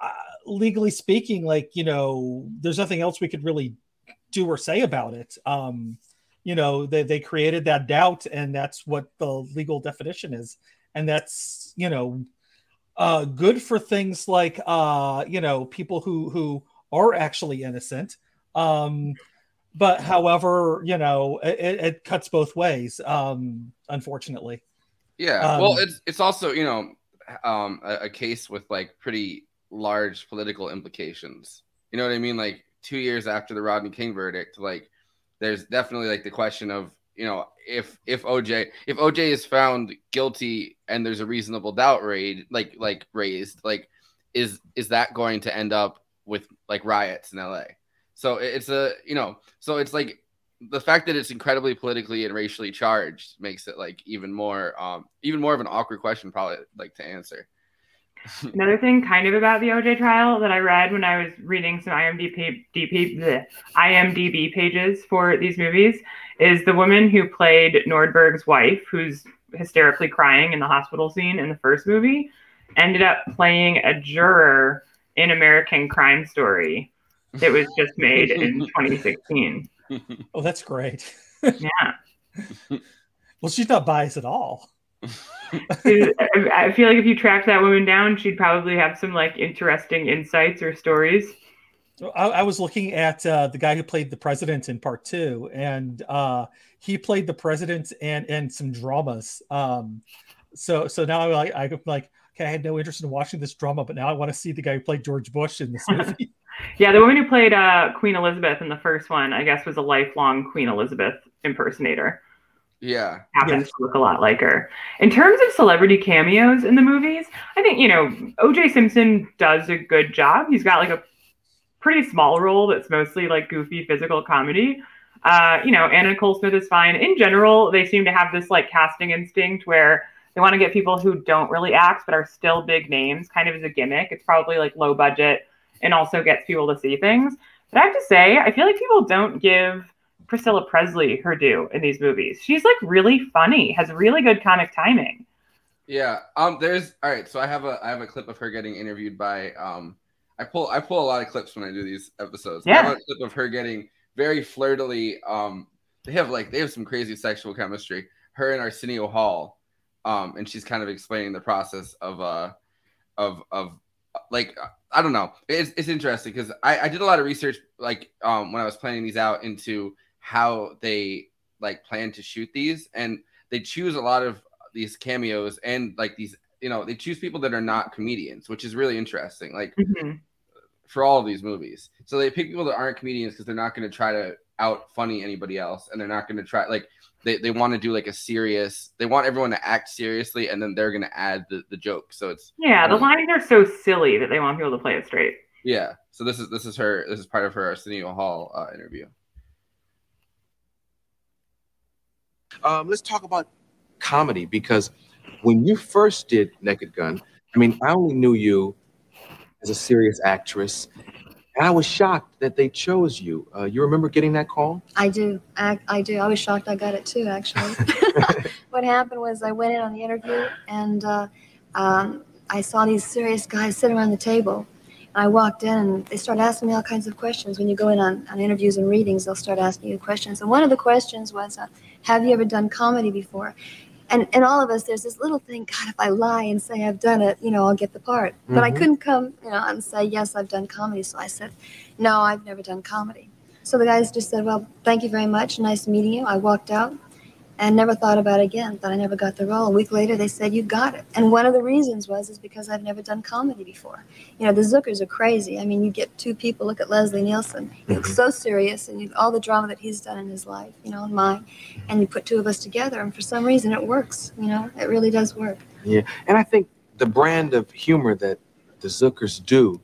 uh, legally speaking, like you know, there's nothing else we could really do or say about it. Um, you know, they they created that doubt, and that's what the legal definition is, and that's you know uh, good for things like uh, you know people who who are actually innocent. Um, but however, you know it, it cuts both ways. Um, unfortunately, Yeah. well, Um, it's it's also you know um, a, a case with like pretty large political implications. You know what I mean? Like two years after the Rodney King verdict, like there's definitely like the question of you know if if OJ if OJ is found guilty and there's a reasonable doubt raid like like raised like is is that going to end up with like riots in LA? So it's a you know so it's like the fact that it's incredibly politically and racially charged makes it like even more um even more of an awkward question probably like to answer. Another thing, kind of about the OJ trial that I read when I was reading some IMDb, DP, bleh, IMDb pages for these movies is the woman who played Nordberg's wife, who's hysterically crying in the hospital scene in the first movie, ended up playing a juror in American Crime Story that was just made in 2016. oh, that's great. Yeah. well, she's not biased at all. I I feel like if you tracked that woman down, she'd probably have some like interesting insights or stories. I, I was looking at uh, the guy who played the president in part two, and uh, he played the president and and some dramas. Um, so so now I'm like I'm like okay, I had no interest in watching this drama, but now I want to see the guy who played George Bush in this movie. Yeah, the woman who played uh, Queen Elizabeth in the first one, I guess, was a lifelong Queen Elizabeth impersonator. Yeah. Happens to look a lot like her. In terms of celebrity cameos in the movies, I think, you know, OJ Simpson does a good job. He's got like a pretty small role that's mostly like goofy physical comedy. Uh, you know, Anna Nicole Smith is fine. In general, they seem to have this like casting instinct where they want to get people who don't really act but are still big names, kind of as a gimmick. It's probably like low budget and also gets people to see things. But I have to say, I feel like people don't give Priscilla Presley her due in these movies. She's like really funny, has really good comic timing. Yeah. Um. There's all right. So I have a I have a clip of her getting interviewed by um. I pull I pull a lot of clips when I do these episodes. I Yeah. have a clip of her getting very flirtily. Um. They have like they have some crazy sexual chemistry. Her and Arsenio Hall. Um. And she's kind of explaining the process of uh, of of like I don't know. It's it's interesting because I I did a lot of research like um when I was planning these out into how they like plan to shoot these and they choose a lot of these cameos and like these you know they choose people that are not comedians which is really interesting like Mhm. for all of these movies so they pick people that aren't comedians because they're not going to try to out funny anybody else and they're not going to try like they, they want to do like a serious they want everyone to act seriously and then they're going to add the, the joke so it's Yeah, the lines are so silly that they want people to play it straight. yeah so this is this is her this is part of her arsenio hall uh, interview Um, let's talk about comedy because when you first did Naked Gun, I mean, I only knew you as a serious actress, and I was shocked that they chose you. Uh, you remember getting that call? I do. I, I do. I was shocked I got it too, actually. what happened was I went in on the interview and uh, um, I saw these serious guys sitting around the table. And I walked in and they started asking me all kinds of questions. When you go in on, on interviews and readings, they'll start asking you questions. And one of the questions was, uh, Have you ever done comedy before? And, and all of us, there's this little thing, God, if I lie and say I've done it, you know, I'll get the part. But I Mhm. couldn't come, you know, and say, Yes, I've done comedy. So I said, No, I've never done comedy. So the guys just said, Well, thank you very much. Nice meeting you. I walked out and never thought about it again. Thought I never got the role. A week later, they said, You got it. And one of the reasons was is because I've never done comedy before. You know, the Zuckers are crazy. I mean, you get two people, look at Leslie Nielsen. He looks so serious, and you, all the drama that he's done in his life, you know, and mine. And you put two of us together, and for some reason, it works. You know, it really does work. Yeah, and I think the brand of humor that the Zuckers do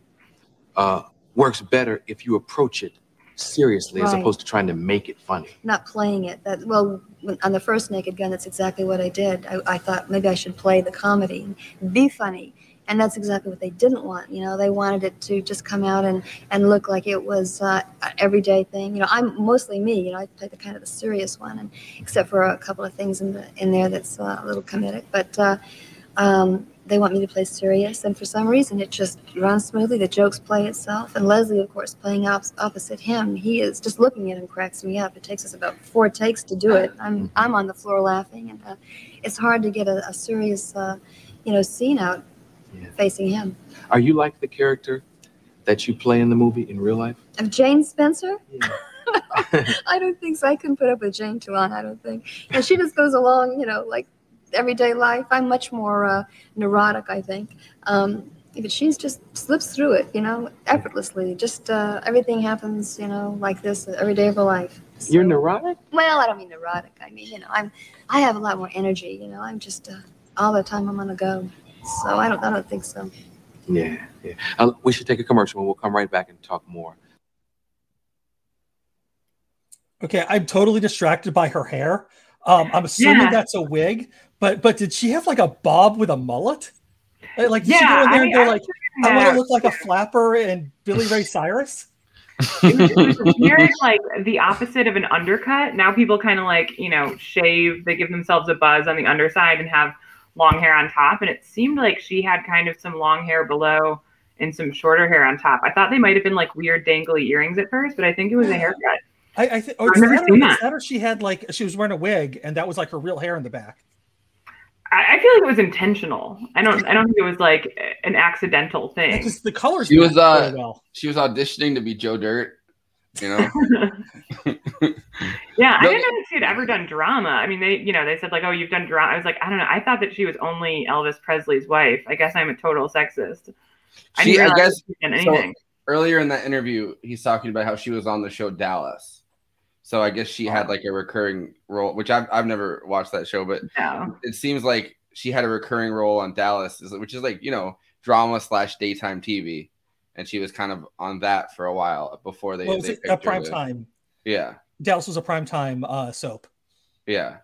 uh, works better if you approach it seriously as opposed to trying to make it funny. not playing it. That well, on the first Naked Gun, that's exactly what I did. I, I thought maybe I should play the comedy be funny, and that's exactly what they didn't want. You know, they wanted it to just come out and and look like it was uh, an everyday thing. You know, I'm mostly me. You know, I play the kind of the serious one, and except for a couple of things in the in there that's uh, a little comedic, but. Uh, um, they want me to play serious, and for some reason, it just runs smoothly. The jokes play itself, and Leslie, of course, playing op- opposite him, he is just looking at him cracks me up. It takes us about four takes to do it. I'm I'm on the floor laughing, and uh, it's hard to get a, a serious, uh, you know, scene out facing him. Are you like the character that you play in the movie in real life? Of Jane Spencer. I don't think so. I couldn't put up with Jane too long. I don't think. And she just goes along, you know, like everyday life. I'm much more uh, neurotic, I think. Um, but she's just slips through it, you know, effortlessly. Just uh, everything happens, you know, like this every day of her life. You're neurotic? Well, I don't mean neurotic. I mean, you know, I'm I have a lot more energy. You know, I'm just uh, all the time I'm on the go. So I don't I don't think so. Yeah, yeah. Uh, we should take a commercial and we'll come right back and talk more. Okay, I'm totally distracted by her hair. Um, I'm assuming Yeah. that's a wig, but but did she have like a bob with a mullet? Uh, Like, did she Yeah, go in there I and go I like, figured I want to look like a flapper and Billy Ray Cyrus? Weird, like the opposite of an undercut. Now people kind of like you know shave. They give themselves a buzz on the underside and have long hair on top. And it seemed like she had kind of some long hair below and some shorter hair on top. I thought they might have been like weird dangly earrings at first, but I think it was a haircut. I, I think. Oh, I've never that, seen it's that. that or she had like she was wearing a wig and that was like her real hair in the back. I, I feel like it was intentional. I don't. I don't think it was like an accidental thing. Because the colors. She was match uh very well. she was auditioning to be Joe Dirt. You know, Yeah, I didn't know that she had ever done drama. I mean, they, you know, they said like, "Oh, you've done drama." I was like, I don't know. I thought that she was only Elvis Presley's wife. I guess I'm a total sexist. I she, I guess she'd so earlier in that interview, he's talking about how she was on the show Dallas. So I guess she had like a recurring role, which I've I've never watched that show, but No. it seems like she had a recurring role on Dallas, which is like you know drama slash daytime TV, and she was kind of on that for a while before they. What was they it? A prime to- time. Yeah, Dallas was a prime time uh, soap. yeah.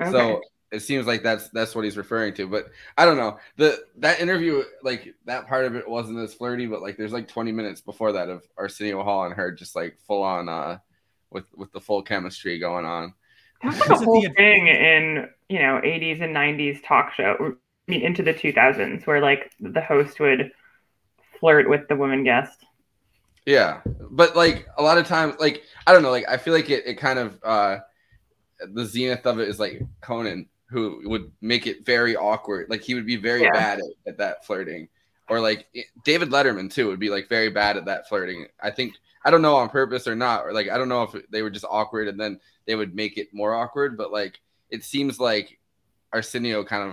Okay. So it seems like that's that's what he's referring to, but I don't know. The that interview, like that part of it wasn't as flirty, but like there's like 20 minutes before that of Arsenio Hall and her just like full on uh with with the full chemistry going on. That's like a whole thing in you know 80s and 90s talk show. I mean, into the 2000s, where like the host would flirt with the woman guest. Yeah, but like a lot of times, like I don't know, like I feel like it, it kind of uh the zenith of it is like Conan, who would make it very awkward. Like he would be very Yeah. bad at, at that flirting, or like David Letterman too would be like very bad at that flirting. I think I don't know on purpose or not, or like I don't know if they were just awkward and then they would make it more awkward. But like it seems like Arsenio kind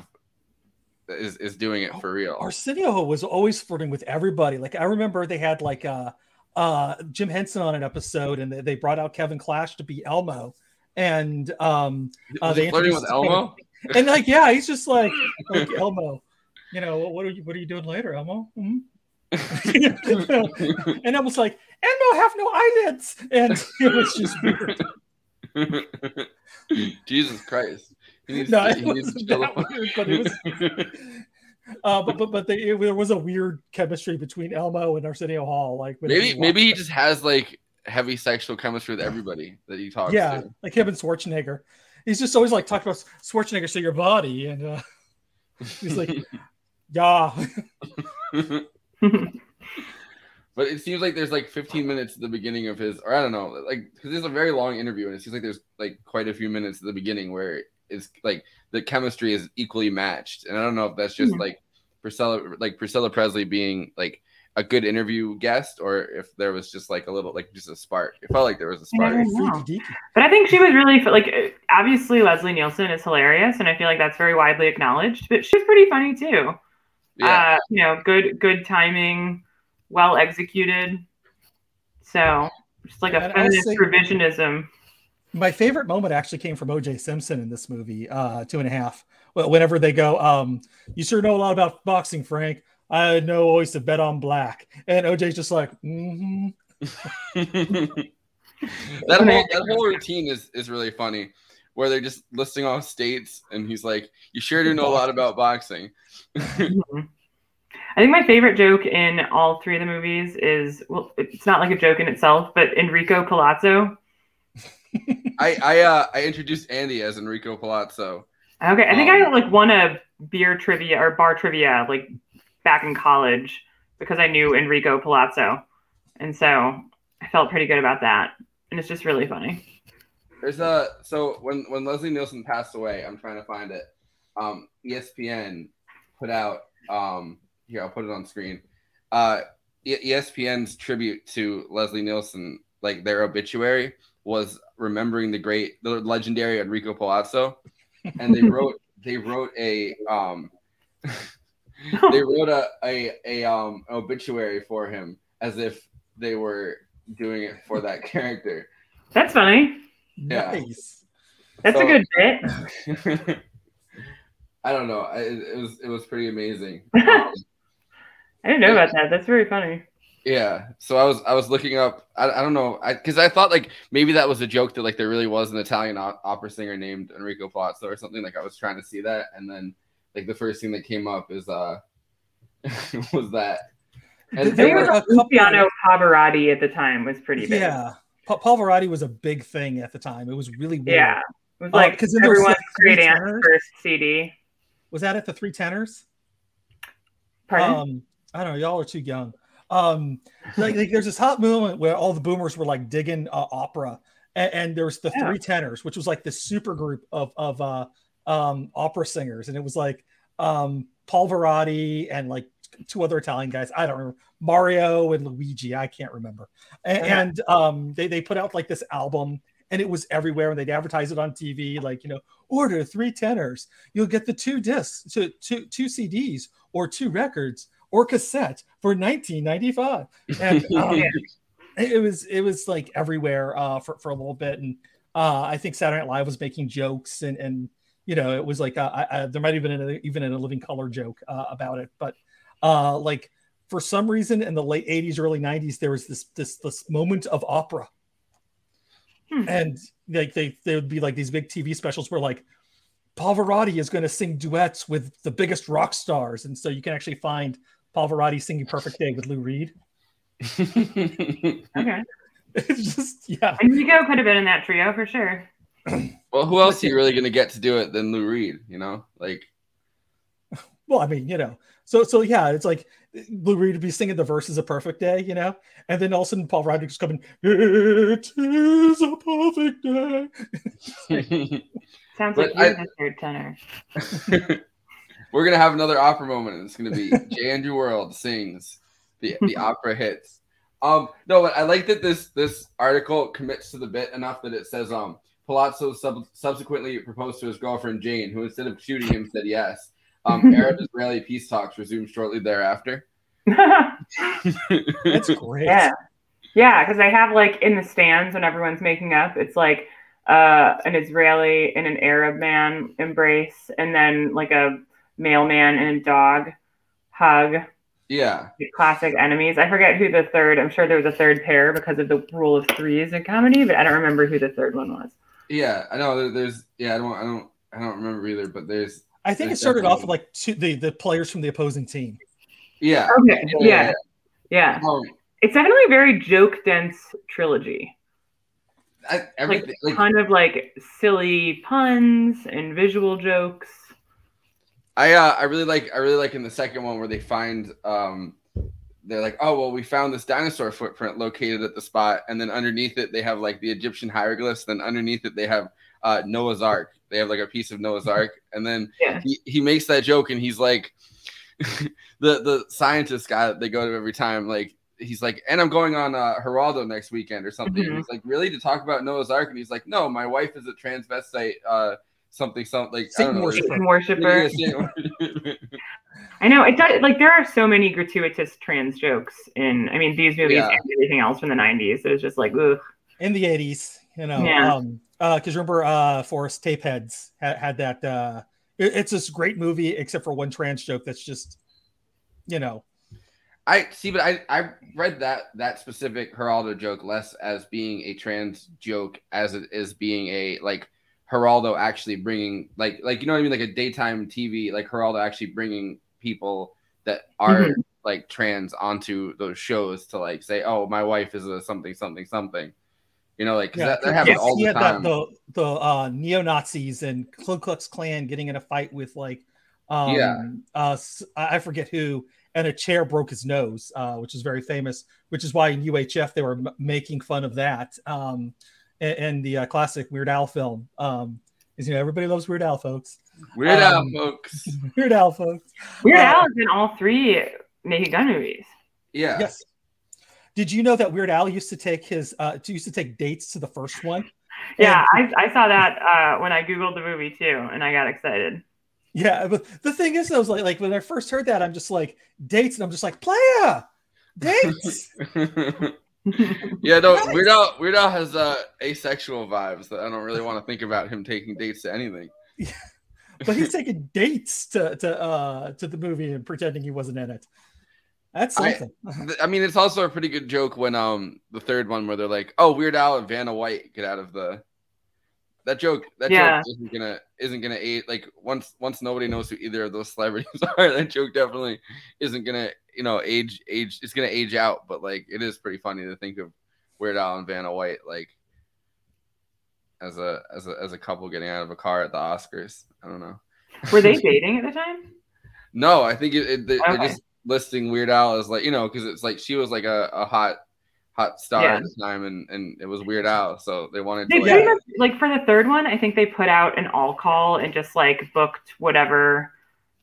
of is is doing it for real. Arsenio was always flirting with everybody. Like I remember they had like uh uh Jim Henson on an episode and they- brought out Kevin Clash to be Elmo. And um uh, they flirting with Elmo? And like yeah, he's just like, like Elmo. You know, what are you what are you doing later, Elmo? Hmm? and I was like, Elmo have no eyelids. And it was just weird. Jesus Christ. He needs No, to, it he needs to wasn't that weird, but it was. Uh, but but but they, it, there was a weird chemistry between Elmo and Arsenio Hall. Like maybe he maybe he just has like heavy sexual chemistry with everybody that he talks yeah, to. like him and Schwarzenegger. He's just always like talking about Schwarzenegger, so your body, and uh, he's like, yeah. But it seems like there's like 15 minutes at the beginning of his, or I don't know, like because it's a very long interview, and it seems like there's like quite a few minutes at the beginning where it's like the chemistry is equally matched, and I don't know if that's just Mhm. like Priscilla, like Priscilla Presley being like a good interview guest, or if there was just like a little, like just a spark. It felt like there was a spark. know. But I think she was really like obviously Leslie Nielsen is hilarious, and I feel like that's very widely acknowledged. But she's pretty funny too. Yeah. Uh, you know, good good timing, well executed. So just like a feminist say- revisionism. My favorite moment actually came from OJ Simpson in this movie, uh, two and a half. Well, whenever they go, um, you sure know a lot about boxing, Frank. I know always to bet on black. And OJ's just like, mm-hmm. that whole that whole routine is is really funny, where they're just listing off states, and he's like, "You sure do know a lot about boxing." I think my favorite joke in all three of the movies is well, it's not like a joke in itself, but Enrico Palazzo. I I uh I introduced Andy as Enrico Palazzo. Okay, I think Um, I like won a beer trivia or bar trivia like back in college because I knew Enrico Palazzo, and so I felt pretty good about that. And it's just really funny. There's a so when when Leslie Nielsen passed away, I'm trying to find it. Um, ESPN put out um here I'll put it on screen. Uh, ESPN's tribute to Leslie Nielsen, like their obituary, was remembering the great, the legendary Enrico Palazzo, and they wrote they wrote a um they wrote a, a a um obituary for him as if they were doing it for that character. That's funny. Yeah. Nice. That's a good bit. I don't know. I, it it was it was pretty amazing. Um, I didn't know about that. That's very funny. yeah. So I was I was looking up. I, I don't know. I because I thought like maybe that was a joke that like there really was an Italian opera singer named Enrico Palazzo or something. Like I was trying to see that, and then like the first thing that came up is uh was that. And I think it was a like Luciano Pavarotti at the time was pretty big. Yeah. Pa- Pavarotti was a big thing at the time. It was really weird. Yeah. It was Uh, like 'cause then was everyone's three great tenors. first CD. Was that at the three tenors? Pardon? Um, I don't know. Y'all are too young. Um, like, like there's this hot moment where all the boomers were like digging uh, opera, and, and there was the Yeah. three tenors, which was like this super group of of uh, um, opera singers, and it was like um, Pavarotti and like two other Italian guys. I don't remember Mario and Luigi. I can't remember. And, and um, they they put out like this album, and it was everywhere, and they'd advertise it on TV, like you know, order three tenors, you'll get the two discs, two two two CDs or two records or cassette for 1995 and um, it was it was like everywhere uh for, for a little bit and uh i think saturday night live was making jokes and and you know it was like uh, I, I, there might have been a, even a living color joke uh, about it but uh like for some reason in the late 80s early 90s there was this this this moment of opera Hmm. and like they they would be like these big tv specials where like pavarotti is going to sing duets with the biggest rock stars, and so you can actually find pavarotti singing "Perfect Day" with Lou Reed. Okay. It's just yeah, Enrico could have been in that trio for sure. well, who else are you really gonna get to do it than Lou Reed? You know, like well, I mean, you know, so so yeah, it's like Lou Reed would be singing the verses of "Perfect Day," you know, and then all of a sudden Pavarotti just coming, "It is a perfect day." Sounds But like you're I- the third tenor. we're gonna have another opera moment, and it's gonna be J. Andrew World sings the the opera hits. Um, no, but I like that this this article commits to the bit enough that it says um Palazzo sub- subsequently proposed to his girlfriend Jane, who instead of shooting him said yes. Um, Arab-Israeli peace talks resumed shortly thereafter. That's great. Yeah. Yeah, because I have like in the stands when everyone's making up, it's like uh, an Israeli and an Arab man embrace, and then like a male man and a dog hug. Yeah. Classic enemies. I forget who the third. I'm sure there was a third pair because of the rule of threes in comedy, but I don't remember who the third one was. Yeah, I know. There's yeah. I don't. I don't. I don't remember either. But there's. I think it there's started off with like two, the the players from the opposing team. Yeah. Okay. Yeah. Yeah. Um, It's definitely a very joke dense trilogy. I, Like. Like, kind of like silly puns and visual jokes. I uh, I really like I really like in the second one where they find um they're like oh well we found this dinosaur footprint located at the spot and then underneath it they have like the Egyptian hieroglyphs then underneath it they have uh Noah's Ark they have like a piece of Noah's Ark and then Yeah. he, he makes that joke and he's like the the scientist guy that they go to every time like he's like and I'm going on uh Geraldo next weekend or something and Mhm. he's like really to talk about Noah's Ark and he's like no my wife is a transvestite uh something something like I don't Satan know, worshiper. Satan worshiper. Yeah, Satan- I know it does. Like there are so many gratuitous trans jokes in. I mean, these movies Yeah. and everything else from the '90s. It was just like, ugh. in the 80s you know Yeah. um uh because remember uh forrest tapeheads had, had that uh it- it's this great movie except for one trans joke that's just you know. I see, but I I read that that specific Geraldo joke less as being a trans joke as it is being a like Geraldo actually bringing like like you know what I mean? Like a daytime TV like Geraldo actually bringing people that are Mhm. like trans onto those shows to like say oh my wife is a something something something you know like 'cause that, that happens yes, all the time that the the uh neo-nazis and Ku Klux Klan getting in a fight with like um Yeah. uh s- I I forget who and a chair broke his nose uh which is very famous which is why in UHF they were m- making fun of that um in, in the uh, classic Weird Al film um is you know everybody loves Weird Al folks Weird Al Um, folks Weird Al folks Weird Uh, Al is in all three Naked Gun movies. yeah Yes. Did you know that Weird Al used to take his uh to- used to take dates to the first one? Yeah, And- I, I saw that uh, when I googled the movie too, and I got excited. yeah, but the thing is, I was like, like when I first heard that, I'm just like dates, and I'm just like, playa, dates. yeah, no, Weird Al, Weird Al has uh, asexual vibes that I don't really want to think about him taking dates to anything. but he's taking dates to to uh to the movie and pretending he wasn't in it. That's I- something. Th- I mean, it's also a pretty good joke when um the third one where they're like, "Oh, Weird Al and Vanna White get out of the." That joke, that Yeah. joke isn't gonna isn't gonna aid like once once nobody knows who either of those celebrities are. That joke definitely isn't gonna you know age age. It's gonna age out, but like it is pretty funny to think of Weird Al and Vanna White like as a as a as a couple getting out of a car at the Oscars. I don't know. Were they dating at the time? No, I think it, it, they- they're Okay. just listing Weird Al as like you know because it's like she was like a, a hot hot star Yeah. at the time and and it was Weird Al, so they wanted They to like, much like for the third one, I think they put out an all call and just like booked whatever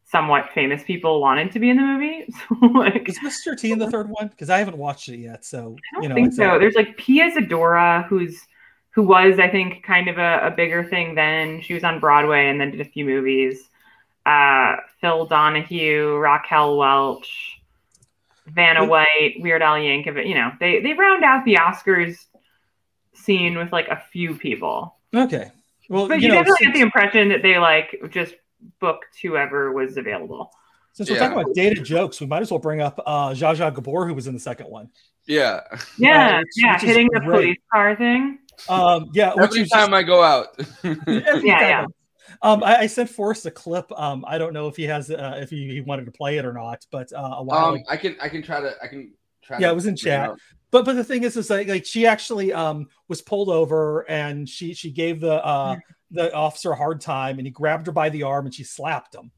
somewhat famous people wanted to be in the movie. So like Is Mr. T in the third one? Because I haven't watched it yet, so I don't you know. think so. a- There's like Pia Zadora, who's who was I think kind of a, a bigger thing then. She was on Broadway and then did a few movies. Uh, Phil Donahue, Raquel Welch, Vanna White, Weird Al Yankovic. You know, they they round out the Oscars scene with like a few people. okay. Well, But you you, know, definitely get the impression that they like just booked whoever was available. since we're Yeah. talking about dated jokes, we might as well bring up uh Zsa Zsa Gabor, who was in the second one. yeah. Yeah, which- yeah, which hitting the great. police car thing. Um, yeah, Every was time I go out, Yeah, yeah. Um, I, I sent Forrest a clip. Um, I don't know if he has uh, if he, he wanted to play it or not, but uh, a while um, ago. I can I can try to I can try. Yeah, it was in chat. out. But but the thing is, is like, like she actually um was pulled over and she she gave the uh the officer a hard time and he grabbed her by the arm and she slapped him,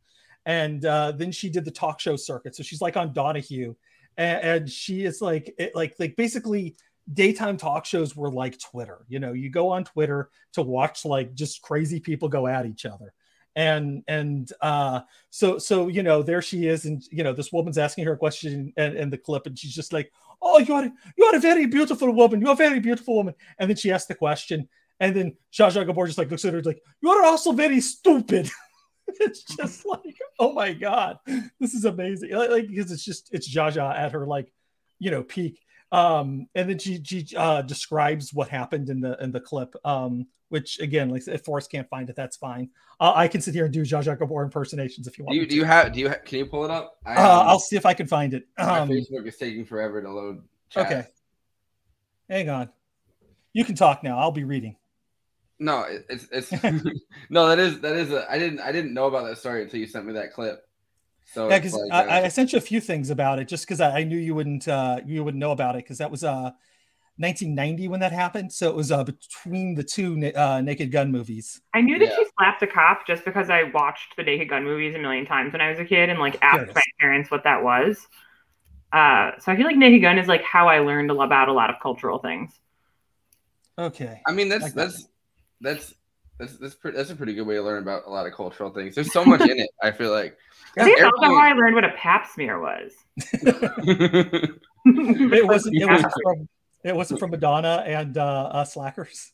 and uh, then she did the talk show circuit. So she's like on Donahue, and, and she is like it, like like basically daytime talk shows were like Twitter. You know, you go on Twitter to watch like just crazy people go at each other. And and uh so so you know there she is and you know this woman's asking her a question and, and the clip and she's just like oh you are you are a very beautiful woman you're a very beautiful woman and then she asks the question and then Zsa Gabor just like looks at her like you are also very stupid it's just like oh my god this is amazing like because it's just it's Zsa at her like you know peak um and then she she uh describes what happened in the in the clip um which again like if Forrest can't find it that's fine uh, I can sit here and do Zsa Zsa Gabor impersonations if you want Do you do you have do you ha- can you pull it up? I, uh, I'll see if I can find it my um Facebook is taking forever to load. Chat. okay hang on you can talk now I'll be reading No, it- it's it's no. That is that is a. I didn't I didn't know about that story until you sent me that clip. So yeah, because like, uh, I, I sent you a few things about it, just because I, I knew you wouldn't uh, you wouldn't know about it, because that was uh 1990 when that happened. So it was uh between the two Na- uh, Naked Gun movies. I knew that Yeah. she slapped a cop just because I watched the Naked Gun movies a million times when I was a kid and like asked my parents what that was. Uh, so I feel like Naked Gun is like how I learned about a lot of cultural things. Okay. I mean, that's Like that. that's that's that's that's pretty, that's a pretty good way to learn about a lot of cultural things. There's so much in it. I feel like. I think it's also how I learned what a pap smear was. It wasn't. It wasn't from. It wasn't from Madonna and uh, uh Slackers.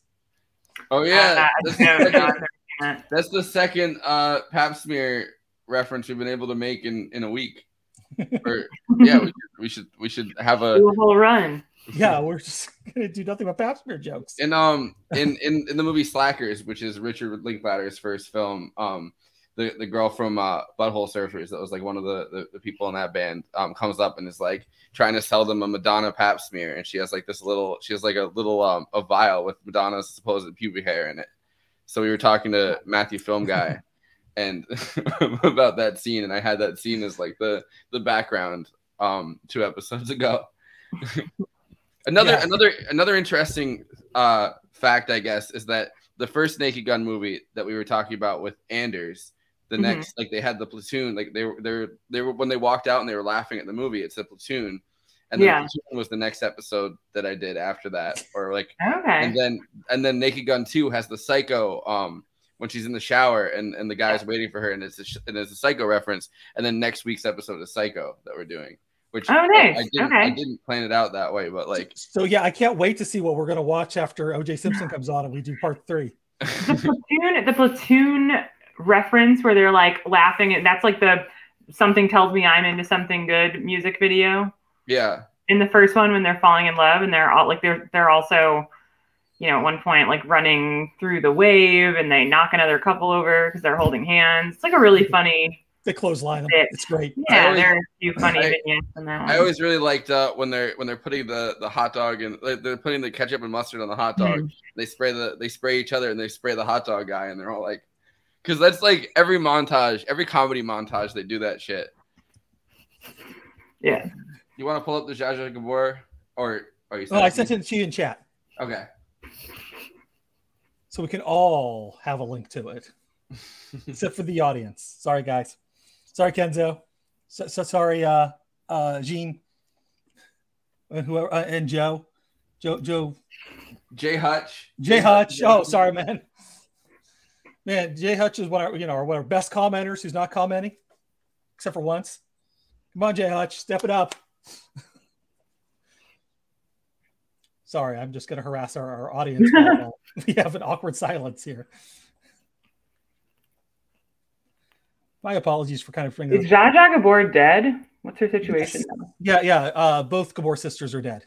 oh yeah, Uh, that's, no, the second, never seen that. that's the second uh, Pap smear reference we've been able to make in in a week. Or yeah, we, we should we should have a a whole run. Yeah, we're just gonna do nothing but pap smear jokes. And um in in in the movie Slackers, which is Richard Linklater's first film. Um, the the girl from uh, Butthole Surfers that was like one of the, the the people in that band um comes up and is like trying to sell them a Madonna Pap smear, and she has like this little she has like a little um a vial with Madonna's supposed pubic hair in it. So we were talking to Matthew Film Guy. And about that scene, and I had that scene as like the the background um two episodes ago. Another Yeah. another another interesting uh fact, I guess, is that the first Naked Gun movie that we were talking about with Anders, the Mhm. next like they had the platoon, like they were they were they were when they walked out and they were laughing at the movie, it's the platoon. And then Yeah. platoon was the next episode that I did after that. Or like Okay. and then and then Naked Gun 2 has the psycho um when she's in the shower and, and the guy's waiting for her and it's a, sh- and it's a psycho reference and then next week's episode is psycho that we're doing which Oh, I- nice. I, didn't, I didn't plan it out that way but like So yeah, I can't wait to see what we're gonna watch after OJ Simpson comes on and we do part three. the platoon the platoon reference where they're like laughing and that's like the something tells me i'm into something good music video yeah in the first one when they're falling in love and they're all like they're they're also you know at one point like running through the wave and they knock another couple over because they're holding hands it's like a really funny They clothesline them. bit. It's great. I yeah always- there are a few funny I- vignettes in that one I always really liked uh, when they're when they're putting the the hot dog and like, they're putting the ketchup and mustard on the hot dog. Mhm. They spray the they spray each other and they spray the hot dog guy and they're all like, because that's like every montage, every comedy montage, they do that shit. yeah You want to pull up the Zsa Zsa Gabor or are you? Oh, I sent it to you in chat, Okay. so we can all have a link to it, except for the audience. Sorry, guys. Sorry, Kenzo. So, so sorry, uh, uh, Gene, and whoever, uh, and Joe, Joe, Joe, Jay Hutch. Jay Hutch. Oh, sorry, man. Man, Jay Hutch is one of our, you know, our one of our best commenters who's not commenting, except for once. Come on, Jay Hutch, step it up. Sorry, I'm just going to harass our, our audience. we have an awkward silence here. My apologies for kind of bringing. is Zsa Zsa Gabor dead what's her situation Yeah, yeah. Uh, both Gabor sisters are dead.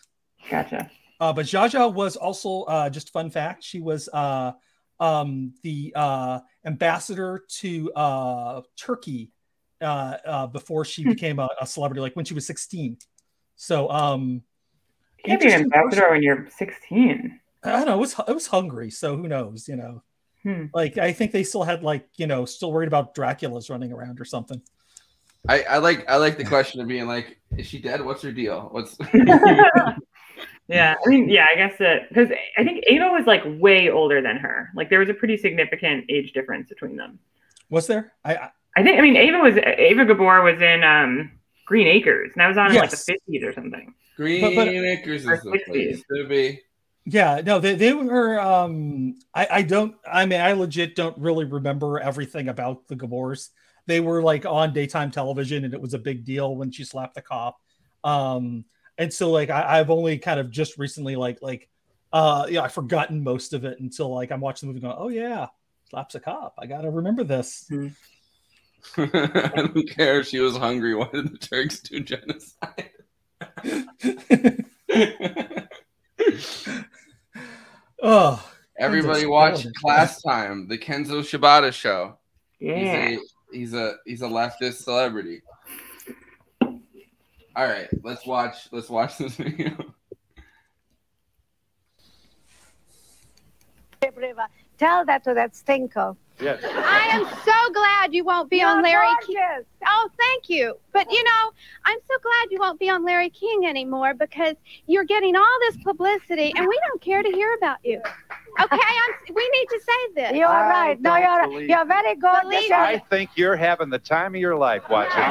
gotcha Uh, but Zsa Zsa was also uh, just fun fact. She was uh, um, the uh, ambassador to uh, Turkey uh, uh, before she Hmm. became a, a celebrity, like when she was 16. So um, you can't be an interesting person. ambassador when you're 16 I don't know. It was it was Hungary, so who knows? You know, Hmm. like I think they still had like you know still worried about Dracula's running around or something. I, I like I like the question of being like, is she dead? What's her deal? What's Yeah, I mean, yeah, I guess that because I think Eva was like way older than her. Like there was a pretty significant age difference between them. Was there? I, I I think. I mean, Eva was Eva Gabor was in um Green Acres, and that was on in like the fifties or something. Green But- but- Acres is the place to be. Yeah, no, they, they were um I, I don't I mean I legit don't really remember everything about the Gabors. They were like on daytime television and it was a big deal when she slapped the cop. Um and so like I, I've only kind of just recently like like uh yeah, I've forgotten most of it until like I'm watching the movie going, Oh yeah, slaps a cop. I gotta remember this. I don't care if she was hungry. Why did the Turks do genocide? Oh Everybody Kenzo's watch killing. Class Time, the Kenzo Shibata show. Yeah. He's a he's a he's a leftist celebrity. All right, let's watch let's watch this video. Tell that to that stinko. Yes. I am so glad you won't be You're on Larry King. Oh, thank you. But you know, I'm so glad you won't be on Larry King anymore because you're getting all this publicity and we don't care to hear about you. Okay, I'm we need to say this. You are I right. No, you're believe you're very good. Believe I think you're having the time of your life watching this.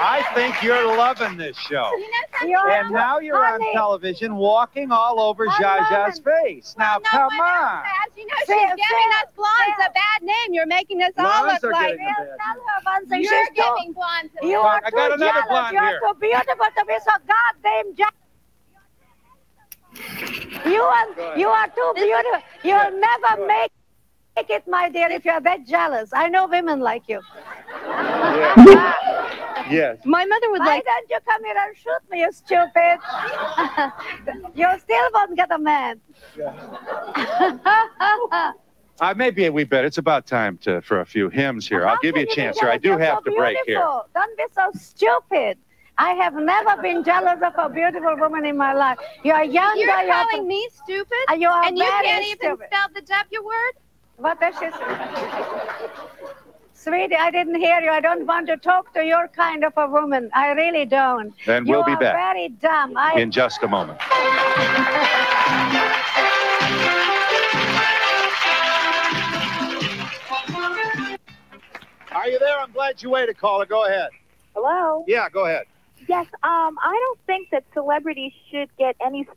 I think you're loving this show. You know? You're- And now you're on television walking all over I'm Zsa Zsa's loving- face. Now, no come on. has. You know, she's Say- giving say- us blondes say- a bad name. You're making us all Blondes look are like getting a bad Tell her one thing. you're giving blondes. a you bad are I too got another jealous. blonde You're here. too beautiful to be so goddamn jealous. You are you are too beautiful. You'll never make make it, my dear, if you're that jealous. I know women like you. Yes. My mother would Why like. don't you come here and shoot me, you stupid? you still won't get a man. Uh, maybe we better. It's about time to for a few hymns here. I'll give you a chance here. I do have so to break here. Don't be so stupid. I have never been jealous of a beautiful woman in my life. You're younger. You're you're calling me stupid, Uh, you are and you can't even stupid. spell the W word. What does she say? Sweetie, I didn't hear you. I don't want to talk to your kind of a woman. I really don't. Then you we'll be are back very dumb. I, in just a moment. Are you there? I'm glad you waited, caller. Go ahead. Hello. Yeah, go ahead. Yes. Um, I don't think that celebrities should get any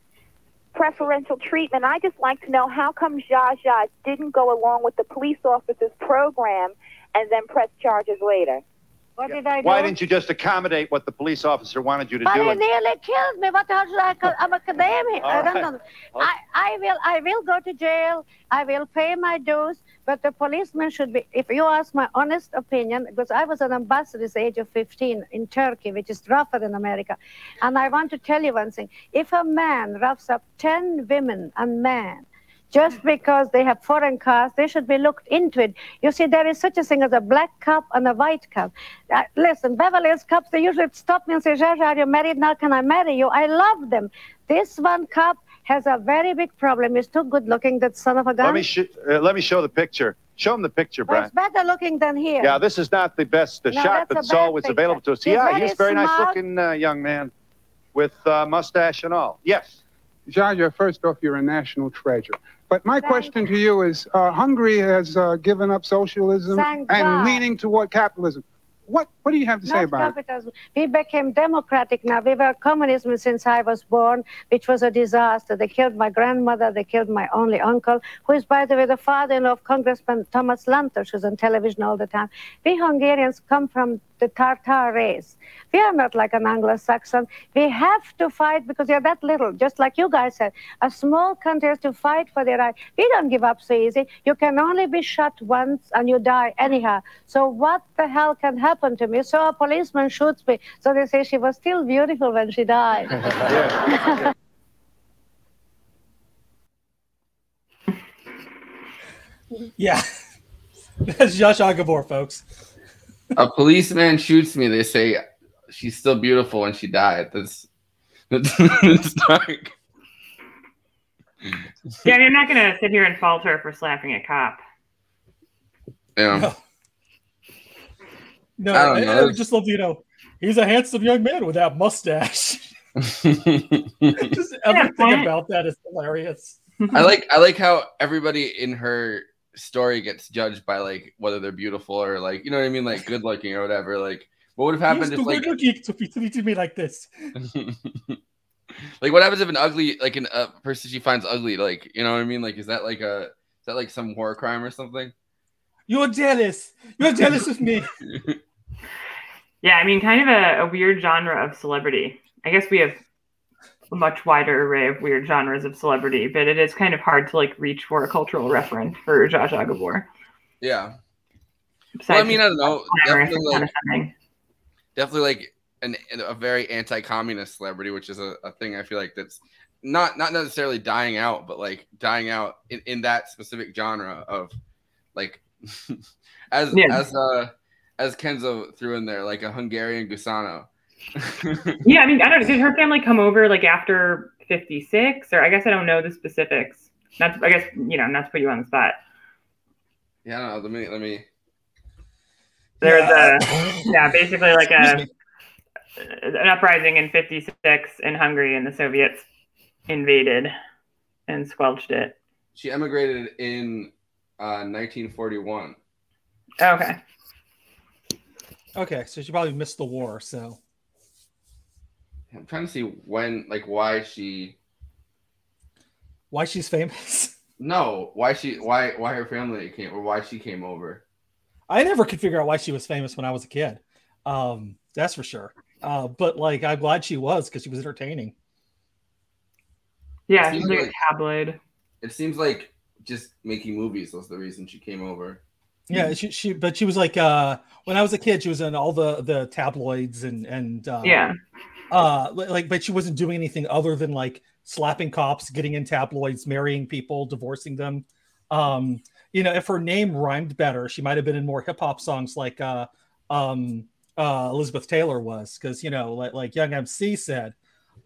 preferential treatment. I just like to know how come Zsa Zsa didn't go along with the police officers program and then press charges later. What did I do? Why didn't you just accommodate what the police officer wanted you to But do? he and- nearly killed me. What the should I? call- I'm a academic. I don't right. know. I, I will. I will go to jail. I will pay my dues. But the policeman should be. If you ask my honest opinion, because I was an ambassador at the age of 15 in Turkey, which is rougher than America, and I want to tell you one thing: if a man roughs up 10 women and men. Just because they have foreign cars, they should be looked into it. You see, there is such a thing as a black cup and a white cup. Uh, listen, Beverly Hills cops, they usually stop me and say, Zsa, Zsa, are you married now? Can I marry you? I love them. This one cop has a very big problem. He's too good looking, that son of a gun. Let me sh- uh, let me show the picture. Show him the picture, Well, Brian. it's better looking than here. Yeah, this is not the best the No, shot that's a that's always picture. available to us. He's yeah, very he's a very nice looking uh, young man with uh, mustache and all. Yes. Zsa Zsa, first off, you're a national treasure. But my question to you is uh, Hungary has uh, given up socialism Thank and God. leaning toward capitalism. What, what do you have to say Not about it? We became democratic now. We were communism since I was born, which was a disaster. They killed my grandmother. They killed my only uncle, who is, by the way, the father-in-law of Congressman Thomas Lantos, who's on television all the time. We Hungarians come from the Tartar race. We are not like an Anglo-Saxon. We have to fight because we are that little, just like you guys said. A small country has to fight for their right. We don't give up so easy. You can only be shot once and you die anyhow. So what the hell can happen to me? So a policeman shoots me. So they say she was still beautiful when she died. Yeah. That's Zsa Zsa Gabor, folks. A policeman shoots me. They say she's still beautiful when she died. That's that's, that's dark. Yeah, I mean, I'm not gonna sit here and fault her for slapping a cop. Yeah. No, I don't I, know. I just love you know he's a handsome young man with that mustache. just everything point. about that is hilarious. I like I like how everybody in her story gets judged by like whether they're beautiful or like you know what I mean, like good looking or whatever. Like what would have happened He's if too like good looking to be to be to me like this. like what happens if an ugly like an, a person she finds ugly like you know what I mean? Like is that like a is that like some war crime or something? You're jealous. You're jealous of me. Yeah, I mean, kind of a, a weird genre of celebrity. I guess we have a much wider array of weird genres of celebrity, but it is kind of hard to like reach for a cultural reference for Zsa Zsa Gabor. Yeah. Well, I mean, I don't know. Definitely it's kind like of definitely like an, a very anti-communist celebrity, which is a, a thing I feel like that's not not necessarily dying out, but like dying out in, in that specific genre of like as Yeah. as uh as Kenzo threw in there, like a Hungarian Gusano. Yeah, I mean, I don't. Did her family come over like after '56, or I guess I don't know the specifics. Not, I guess you know, not to put you on the spot. Yeah, I don't know. Let me let me. There's a yeah, basically like a an uprising in '56 in Hungary, and the Soviets invaded and squelched it. She emigrated in uh, 1941. Okay. Okay, so she probably missed the war. So I'm trying to see when, like, why she. why she's famous? No, why she, why, why her family came, or why she came over. I never could figure out why she was famous when I was a kid. Um, that's for sure. Uh, but like, I'm glad she was because she was entertaining. Yeah, It she's seems like a like- tabloid. It seems like just making movies was the reason she came over. Yeah, she, she but she was like uh when I was a kid, she was in all the the tabloids and and uh, Yeah. Uh like but she wasn't doing anything other than like slapping cops, getting in tabloids, marrying people, divorcing them. Um, you know, if her name rhymed better, she might have been in more hip hop songs like uh um uh Elizabeth Taylor was because you know like like Young MC said,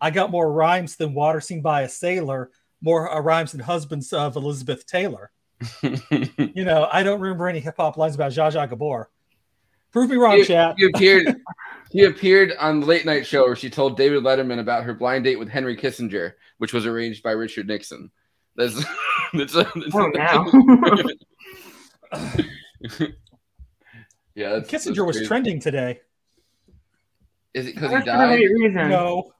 I got more rhymes than water seen by a sailor, more uh, rhymes than husbands of Elizabeth Taylor. you know, I don't remember any hip hop lines about Zsa Zsa Gabor. Prove me wrong, She, chat. appeared. She appeared on the late night show where she told David Letterman about her blind date with Henry Kissinger, which was arranged by Richard Nixon. That's, that's, a, that's Oh, yeah, that's, Kissinger that's was crazy. trending today. Is it because he That's for the died? reason. No,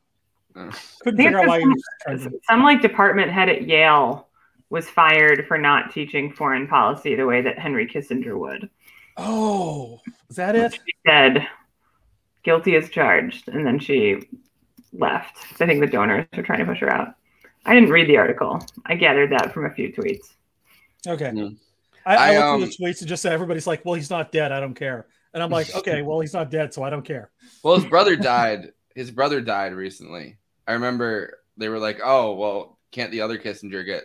Oh. couldn't figure out why some, some like department head at Yale was fired for not teaching foreign policy the way that Henry Kissinger would. Oh, is that it? She said, guilty as charged, and then she left. I think the donors were trying to push her out. I didn't read the article. I gathered that from a few tweets. Okay. Mm. I, I, I, looked um, through the tweets and just said everybody's like, well, he's not dead. I don't care. And I'm like, okay, well, he's not dead, so I don't care. Well, his brother died. His brother died recently. I remember they were like, "Oh, well, can't the other Kissinger get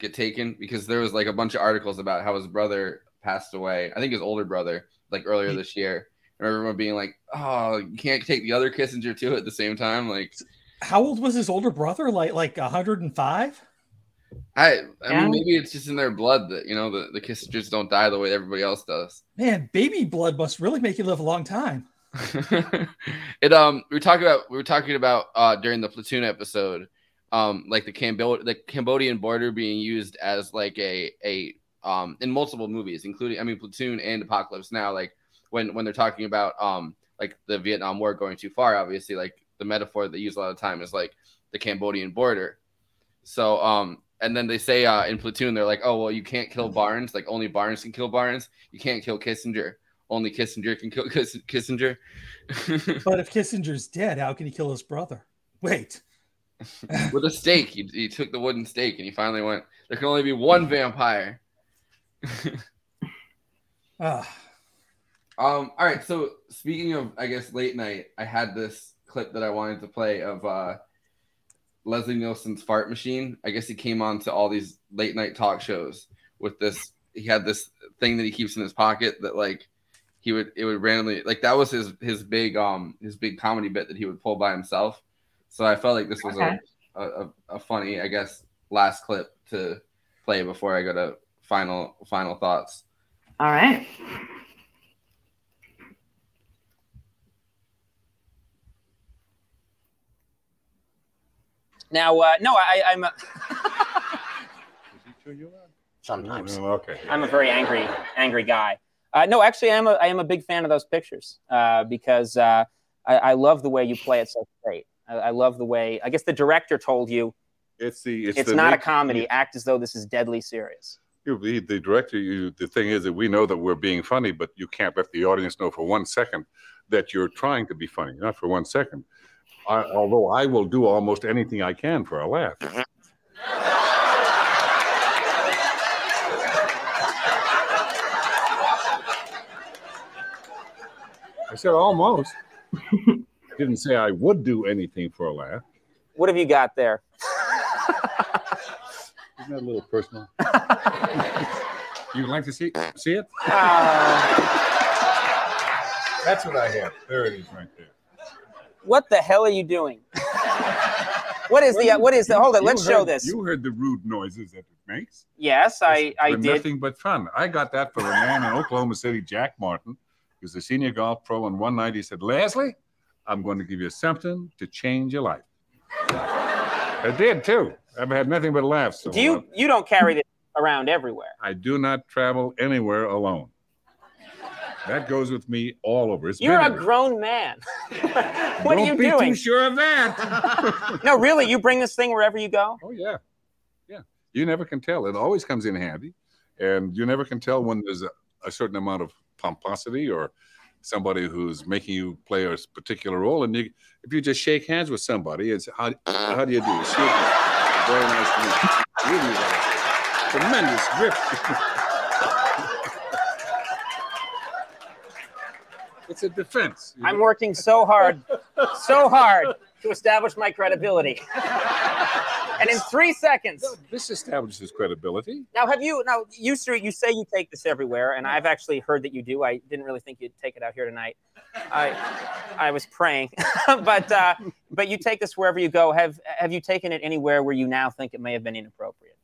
get taken?" Because there was like a bunch of articles about how his brother passed away. I think his older brother, like earlier this year. And everyone being like, "Oh, you can't take the other Kissinger too at the same time." Like, How old was his older brother? Like like 105? I, I Yeah. mean, maybe it's just in their blood that you know the the Kissingers don't die the way everybody else does. Man, baby blood must really make you live a long time. it um we were talking about we were talking about uh during the platoon episode um like the Cambo- the Cambodian border being used as like a a um in multiple movies including I mean platoon and apocalypse now like when when they're talking about um like the Vietnam war going too far obviously like the metaphor they use a lot of time is like the Cambodian border so um and then they say uh in platoon they're like oh well you can't kill Barnes like only Barnes can kill Barnes you can't kill Kissinger only Kissinger can kill Kiss- Kissinger But if Kissinger's dead, how can he kill his brother? Wait. with a stake. He, he took the wooden stake and he finally went. There can only be one vampire. Ah. Um. All right. So speaking of, I guess late night, I had this clip that I wanted to play of uh, Leslie Nielsen's fart machine. I guess he came on to all these late night talk shows with this. He had this thing that he keeps in his pocket that like he would it would randomly like that was his his big um his big comedy bit that he would pull by himself. So I felt like this was Okay. a, a a funny I guess last clip to play before I go to final final thoughts. All right. Now, uh, no, I, I'm. A, sometimes. Okay. I'm a very angry, angry guy. Uh, no, actually, I am a, I am a big fan of those pictures uh, because uh, I, I love the way you play it so straight. I, I love the way. I guess the director told you It's the it's, it's, the not a nat- comedy. Act as though this is deadly serious. You, the, the director, you, the thing is that we know that we're being funny, but you can't let the audience know for one second that you're trying to be funny. Not for one second. I, although I will do almost anything I can for a laugh. Mm-hmm. I said almost. Didn't say I would do anything for a laugh. What have you got there? Isn't that a little personal? You'd like to see see it? Uh. That's what I have. There it is, right there. What the hell are you doing? what is the? Uh, what is the? Hold on. Let's show this. You heard the rude noises that it makes. Yes, I, I did. nothing but fun. I got that for a man in Oklahoma City, Jack Martin, who's a senior golf pro. And one night he said, Leslie, I'm going to give you something to change your life. I did too. I've had nothing but laughs. So Do you you don't carry this around everywhere? I do not travel anywhere alone. That goes with me all over. It's You're a bigger. grown man. what are Don't you be too doing? sure of that. no, really, you bring this thing wherever you go. Oh yeah, yeah. You never can tell. It always comes in handy, and you never can tell when there's a, a certain amount of pomposity or somebody who's making you play a particular role. And you, if you just shake hands with somebody, it's how how do you do? Excuse me. Very nice to meet you. Really nice. Tremendous grip. it's a defense. I'm working so hard, so hard to establish my credibility. and in three seconds. This establishes credibility. Now, have you? Now, you sir, you say you take this everywhere, and I've actually heard that you do. I didn't really think you'd take it out here tonight. I, I was praying, but uh, but you take this wherever you go. Have have you taken it anywhere where you now think it may have been inappropriate?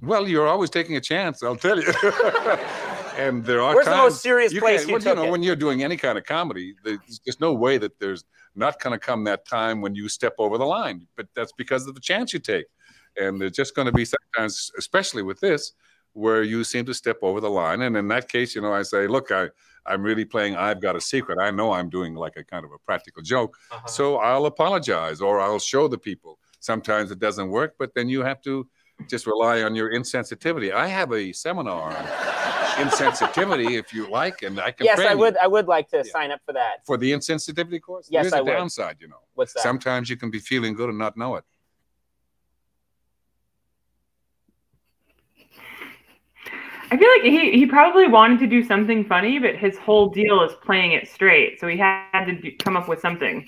Well, you're always taking a chance, I'll tell you. and there are Where's the most serious you place you well, took know, it? when you're doing any kind of comedy, there's just no way that there's not going to come that time when you step over the line. But that's because of the chance you take. And there's just going to be sometimes, especially with this, where you seem to step over the line. And in that case, you know, I say, look, I, I'm really playing I've Got a Secret. I know I'm doing like a kind of a practical joke. Uh-huh. So I'll apologize or I'll show the people. Sometimes it doesn't work, but then you have to just rely on your insensitivity. I have a seminar insensitivity if you like, and I can Yes, train I you would. I would like to sign up for that. for the insensitivity course. Yes, There's I a would. downside, you know. What's that? Sometimes you can be feeling good and not know it. I feel like he, he probably wanted to do something funny, but his whole deal is playing it straight. So he had to do, come up with something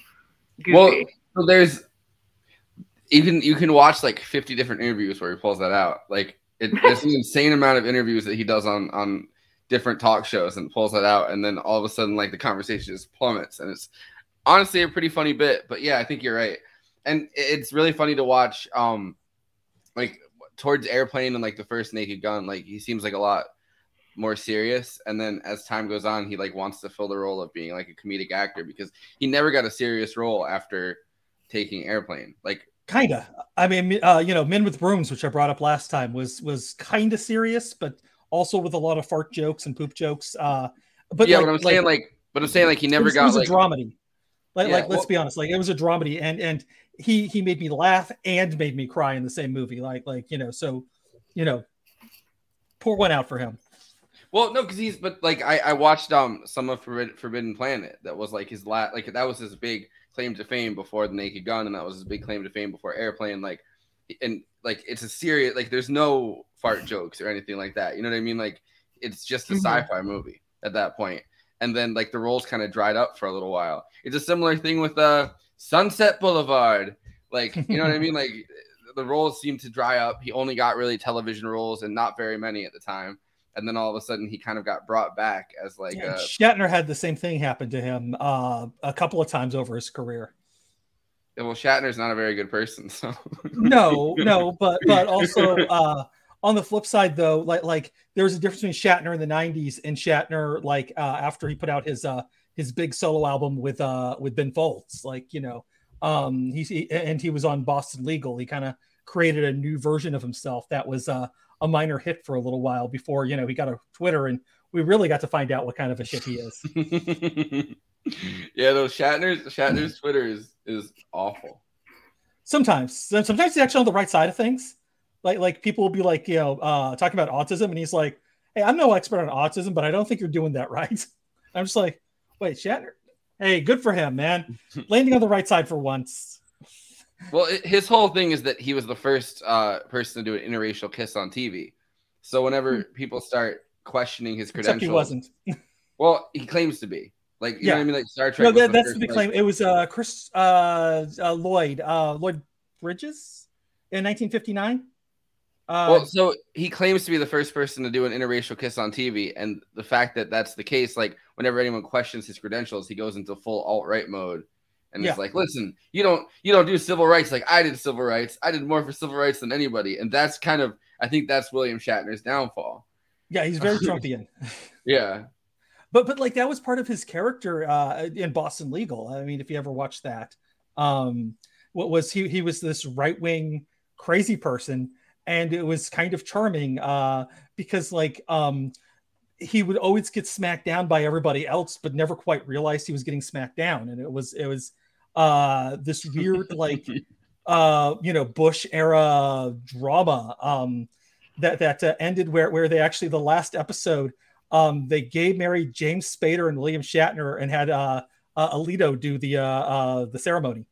goofy. Well, so there's you can you can watch like 50 different interviews where he pulls that out. Like it, there's an insane amount of interviews that he does on on different talk shows and pulls that out, and then all of a sudden like the conversation just plummets, and it's honestly a pretty funny bit. But yeah, I think you're right, and it's really funny to watch. Um, like towards airplane and like the first Naked Gun, like he seems like a lot more serious and then as time goes on he like wants to fill the role of being like a comedic actor because he never got a serious role after taking airplane like Kinda. I mean, uh, you know, Men with Brooms, which I brought up last time, was was kind of serious, but also with a lot of fart jokes and poop jokes. Uh, but yeah like, but i'm saying like but i'm saying like he never was, got it was like a dramedy. Like, Yeah, like let's be honest, like it was a dramedy, and and he he made me laugh and made me cry in the same movie. Like like you know, so you know, pour one out for him. well no because he's but like i i watched um some of forbidden, forbidden planet that was like his last like that was his big claim to fame before the naked gun and that was his big claim to fame before airplane like and like it's a serious like there's no fart jokes or anything like that you know what i mean? Like it's just a Mhm. sci-fi movie at that point. And then like the roles kind of dried up for a little while. It's a similar thing with uh sunset boulevard. Like you know what i mean? Like the roles seemed to dry up. He only got really television roles and not very many at the time and then all of a sudden he kind of got brought back as like And a Shatner had the same thing happen to him uh, a couple of times over his career. well shatner's not a very good person so no, no, but but also uh on the flip side though, like like there was a difference between Shatner in the '90s and Shatner like uh after he put out his uh his big solo album with uh with Ben Folds, like you know, um he's he, and he was on Boston Legal. He kind of created a new version of himself that was uh, a minor hit for a little while before you know he got a Twitter and we really got to find out what kind of a shit he is. yeah, no, Shatner's Shatner's Twitter is is awful. Sometimes, sometimes he's actually on the right side of things. Like, like people will be like, you know, uh, talking about autism, and he's like, "Hey, I'm no expert on autism, but I don't think you're doing that right." I'm just like, "Wait, Shatner? Hey, good for him, man. Landing on the right side for once." Well, it, his whole thing is that he was the first uh, person to do an interracial kiss on TV. So whenever people start questioning his Hmm. Except credentials, he wasn't. Well, he claims to be. Like you know Yeah. what I mean? Like Star Trek. No, that, the that's the big claim. It was uh, Chris uh, uh, Lloyd, uh, Lloyd Bridges in 1959. Uh, well, so he claims to be the first person to do an interracial kiss on TV, and the fact that that's the case, like whenever anyone questions his credentials, he goes into full alt right mode, and Yeah. it's like, listen, you don't you don't do civil rights like I did civil rights. I did more for civil rights than anybody, and that's kind of I think that's William Shatner's downfall. Yeah, he's very Trumpian. Yeah. but but like that was part of his character uh, in Boston Legal. I mean, if you ever watched that, um, what was he? He was this right wing crazy person, and it was kind of charming uh, because like um, he would always get smacked down by everybody else, but never quite realized he was getting smacked down, and it was it was uh, this weird like uh, you know Bush era drama um, that that uh, ended where where they actually the last episode um, they gay married James Spader and William Shatner and had uh, uh, Alito do the uh, uh, the ceremony.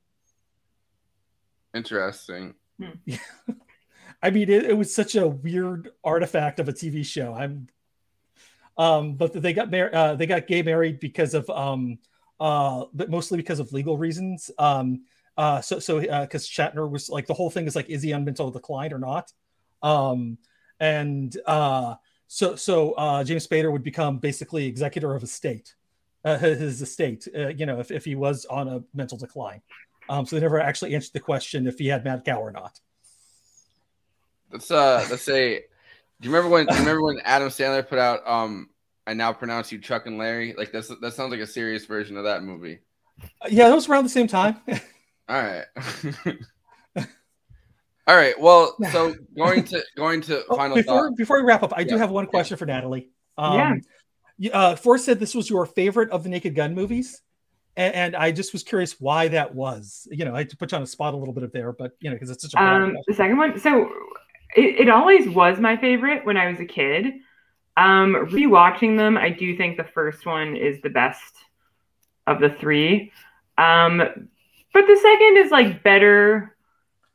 Interesting. I mean, it, it was such a weird artifact of a TV show. I'm, um, but they got married. Uh, they got gay married because of, um, uh, but mostly because of legal reasons. Um, uh, so so because Shatner was like the whole thing is like, is he on mental decline or not? Um, and uh, so so uh, James Spader would become basically executor of estate, uh, his estate. Uh, you know, if if he was on a mental decline. Um, so they never actually answered the question if he had mad cow or not. Let's uh let's say do you remember when do you remember when Adam Sandler put out um I now pronounce you Chuck and Larry? Like that's that sounds like a serious version of that movie. Yeah, that was around the same time. All right. All right. Well, so going to going to Oh, final before thought. before we wrap up, I do have one question for Natalie. Yeah. Um, yeah. Uh, Forrest said this was your favorite of the Naked Gun movies, and, and I just was curious why that was. You know, I had to put you on a spot a little bit of there, but you know, because it's such a Um, the second one, so it, it always was my favorite when I was a kid. Um, rewatching them, I do think the first one is the best of the three. Um, but the second is like better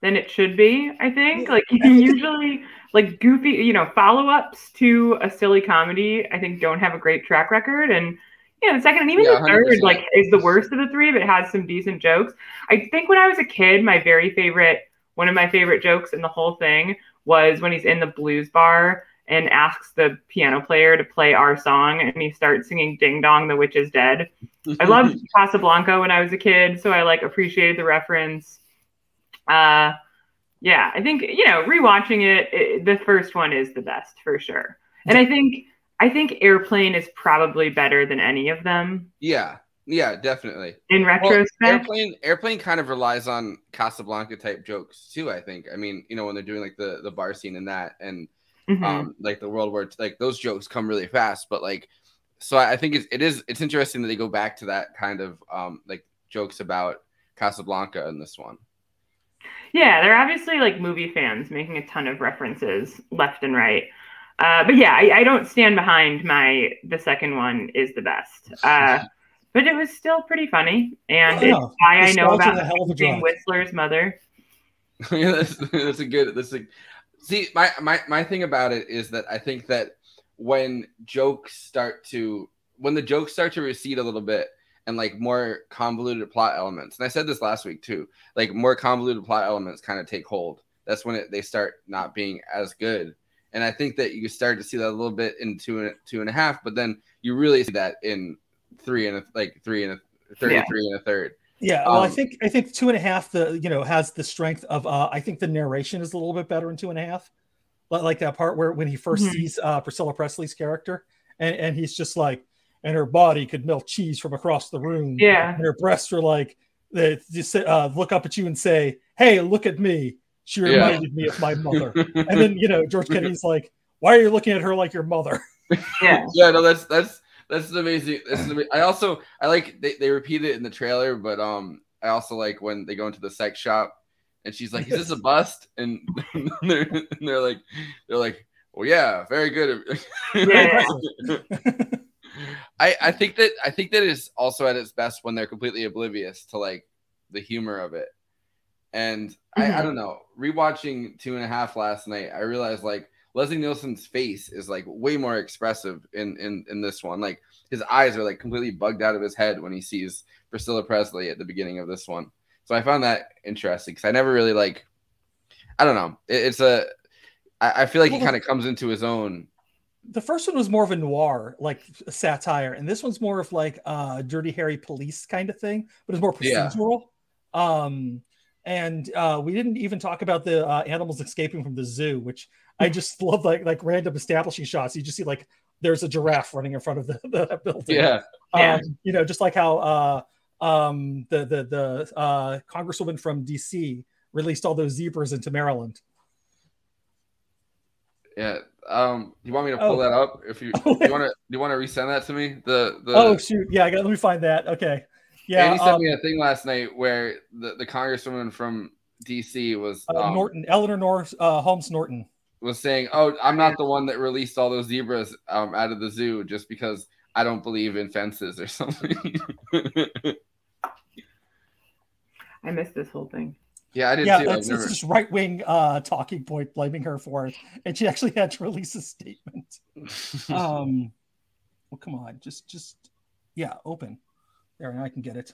than it should be. I think like usually like goofy, you know, follow ups to a silly comedy. I think don't have a great track record and. Yeah, the second and even Yeah, the third 100%. like is the worst of the three, but it has some decent jokes. I think when I was a kid, my very favorite, one of my favorite jokes in the whole thing was when he's in the blues bar and asks the piano player to play our song, and he starts singing "Ding Dong, the Witch is Dead." I loved Casablanca when I was a kid, so I like appreciated the reference. Uh, yeah, I think you know rewatching it, it, the first one is the best for sure, and I think I think Airplane is probably better than any of them. Yeah, yeah, definitely. In retrospect? airplane airplane kind of relies on Casablanca type jokes too. I think. I mean, you know, when they're doing like the the bar scene and that, and Mhm. um, like the World War, like those jokes come really fast. But like, so I I think it's it is it's interesting that they go back to that kind of um like jokes about Casablanca in this one. Yeah, they're obviously like movie fans making a ton of references left and right. Uh, but yeah, I, I don't stand behind my the second one is the best. Uh, but it was still pretty funny, and Yeah. it's why I know about a hell of a Whistler's mother. yeah, that's, that's a good. That's a see. My my my thing about it is that I think that when jokes start to when the jokes start to recede a little bit and like more convoluted plot elements, and I said this last week too, like more convoluted plot elements kind of take hold. That's when it, they start not being as good. And I think that you start to see that a little bit in two and two and a half, but then you really see that in three and a, like three and a thirty-three and a third. Yeah, well, I Um, think I think two and a half the you know has the strength of uh, I think the narration is a little bit better in two and a half, Li- like that part where when he 1st Mhm. sees uh, Priscilla Presley's character and and he's just like, and her body could melt cheese from across the room. Yeah. and her breasts were like they just uh, look up at you and say, "Hey, look at me." She Yeah. reminded me of my mother. and then you know George Kennedy's like, "Why are you looking at her like your mother?" Yeah. yeah, no, that's that's that's an amazing. That's an I also I like they, they repeat it in the trailer, but um I also like when they go into the sex shop and she's like, "Is this a bust?" And they're, and they're like, they're like, "Well, yeah, very good." Yeah. I I think that I think that is also at its best when they're completely oblivious to like the humor of it. And I, I Mhm. don't know. Rewatching two and a half last night, I realized like Leslie Nielsen's face is like way more expressive in in in this one. Like his eyes are like completely bugged out of his head when he sees Priscilla Presley at the beginning of this one. So I found that interesting because I never really like. I don't know. It, it's a. I, I feel like he kind of comes into his own. the first one was more of a noir like satire and this one's more of like uh dirty harry police kind of thing but it's more Yeah. procedural um and uh, we didn't even talk about the uh, animals escaping from the zoo, which I just love, like like random establishing shots. You just see like there's a giraffe running in front of the, the building. Yeah. Um, Yeah. You know, just like how uh, um, the the the uh, congresswoman from DC released all those zebras into Maryland. Yeah. Um, you want me to pull Oh. that up? If you, you want to, you want to resend that to me? The the oh shoot! Yeah, I got. Let me find that. Okay. Yeah. Andy sent um, me a thing last night where the, the congresswoman from DC was uh, um, Norton, Eleanor Nor- uh, Holmes Norton. was saying, "Oh, I'm not the one that released all those zebras um, out of the zoo just because I don't believe in fences or something." I missed this whole thing. yeah, I did yeah, too. I've it's, never- it's just right wing uh, talking point blaming her for it, and she actually had to release a statement. um, well, come on, just just yeah, open there, and I can get it.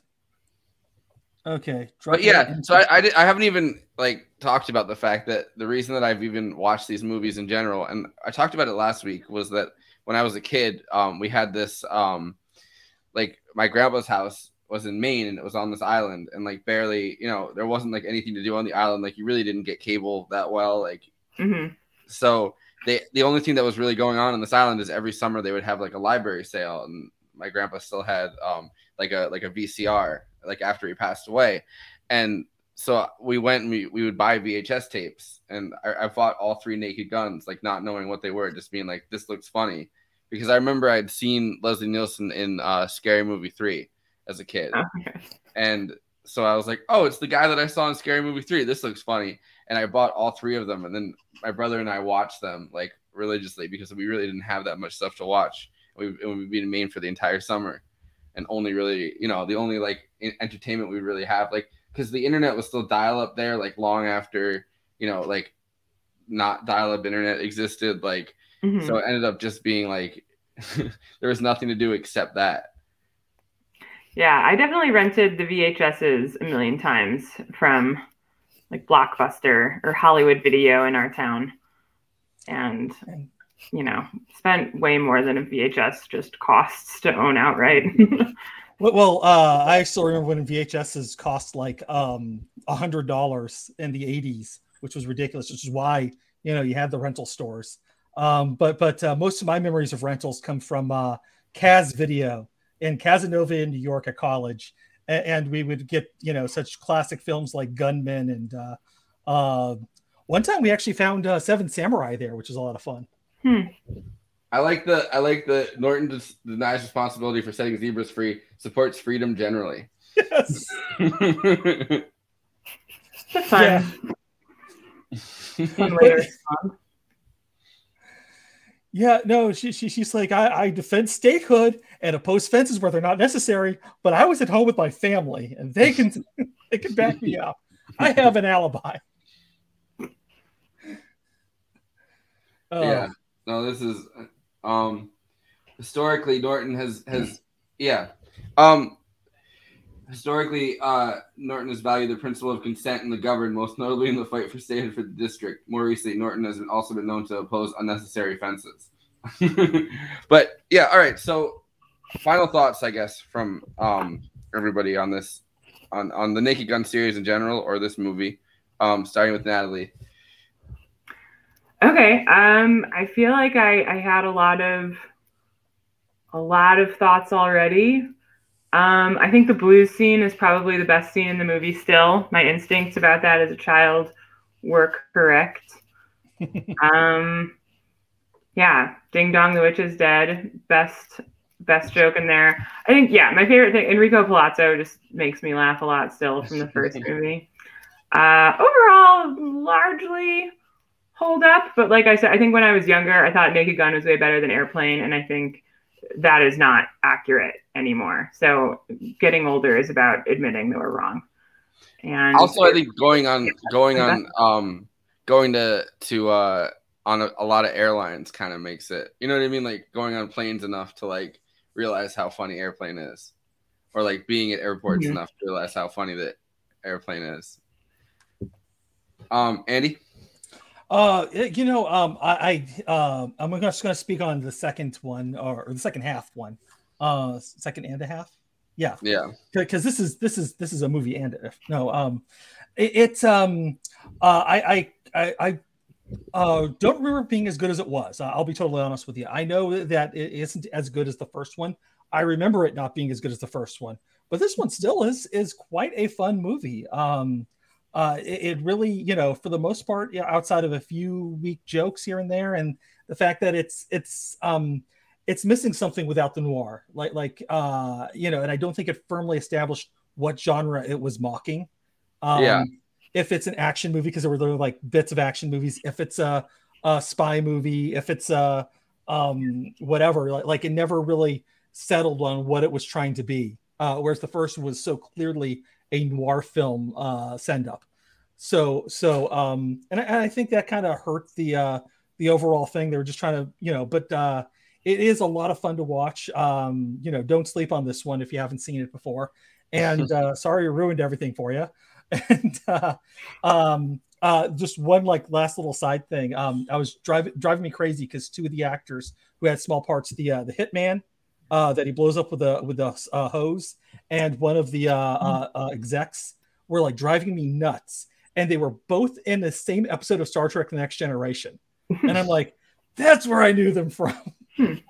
Okay, But yeah, so I, I, did, I haven't even like talked about the fact that the reason that I've even watched these movies in general, and I talked about it last week, was that when I was a kid, um, we had this um, like my grandpa's house was in Maine and it was on this island, and like barely, you know, there wasn't like anything to do on the island. Like you really didn't get cable that well. Like Mm-hmm. so they the only thing that was really going on in this island is every summer they would have like a library sale and my grandpa still had um like a like a VCR like after he passed away and so we went and we, we would buy VHS tapes and I, I bought all three naked guns like not knowing what they were just being like this looks funny because I remember I'd seen Leslie Nielsen in uh Scary Movie 3 as a kid and so I was like, oh, it's the guy that I saw in Scary Movie 3. This looks funny. And I bought all three of them. And then my brother and I watched them like religiously because we really didn't have that much stuff to watch. We, and we'd be in Maine for the entire summer. And only really, you know, the only like en- entertainment we really have, like, because the internet was still dial up there, like, long after, you know, like, not dial up internet existed. Like, Mhm. so it ended up just being like, there was nothing to do except that. Yeah, I definitely rented the VHSs a million times from like Blockbuster or Hollywood Video in our town. And, you know, spent way more than a VHS just costs to own outright. Well, uh, I still remember when VHSs cost like um hundred dollars in the '80s, which was ridiculous. Which is why you know you had the rental stores. Um, but but uh, most of my memories of rentals come from uh, Kaz Video in Cazenovia in New York at college, and, and we would get you know such classic films like Gunmen and uh, uh, one time we actually found uh, Seven Samurai there, which is a lot of fun. Hmm. I like the I like the Norton des- denies responsibility for setting zebras free, supports freedom generally. Yes. That's fun. Fun way to respond. Yeah, no, she, she she's like, I, I defend statehood and oppose fences where they're not necessary, but I was at home with my family and they can they can back me up. I have an alibi. Oh, yeah. Um, No, this is um historically Norton has has yeah. Um historically uh Norton has valued the principle of consent in the governed, most notably in the fight for statehood for the district. More recently, Norton has been also been known to oppose unnecessary fences. but yeah, all right. So final thoughts, I guess, from um everybody on this on on the Naked Gun series in general or this movie. Um starting with Natalie. Okay. Um, I feel like I, I had a lot of a lot of thoughts already. Um, I think the blues scene is probably the best scene in the movie still. My instincts about that as a child were correct. um yeah, Ding Dong the Witch is Dead. Best best joke in there. I think yeah, my favorite thing Enrico Palazzo just makes me laugh a lot still from the first movie. Uh overall largely hold up. But like I said, I think when I was younger, I thought Naked Gun was way better than Airplane, and I think that is not accurate anymore. So getting older is about admitting that we're wrong. And also i think going on going on um going to to uh on a, a lot of airlines kind of makes it you know what i mean like going on planes enough to like realize how funny airplane is or like being at airports Mhm. enough to realize how funny that airplane is um andy Uh, you know, um, I, I um, I'm just going to speak on the second one or, or the second half one, uh, second and a half, Yeah, Yeah. because this is this is this is a movie and if no um it, it's um uh i i i, I uh don't remember being as good as it was. Uh, i'll be totally honest with you. I know that it isn't as good as the first one. I remember it not being as good as the first one. But this one still is is quite a fun movie. Um uh it, it really you know for the most part yeah, outside of a few weak jokes here and there and the fact that it's it's um it's missing something without the noir. Like like uh you know and i don't think it firmly established what genre it was mocking. Um Yeah. if it's an action movie because there were there were, like bits of action movies. If it's a, a spy movie if it's a um whatever like, like it never really settled on what it was trying to be. Uh whereas the first was so clearly a noir film uh send up. So so um and I, and I think that kind of hurt the uh the overall thing. They were just trying to you know but uh it is a lot of fun to watch. Um you know don't sleep on this one if you haven't seen it before. And uh sorry I ruined everything for you. And uh um uh just one like last little side thing. Um i was driving driving me crazy because two of the actors who had small parts the uh the hitman uh that he blows up with a with a uh, hose and one of the uh, uh uh execs were like driving me nuts and they were both in the same episode of star trek the next generation. And i'm like that's where i knew them from.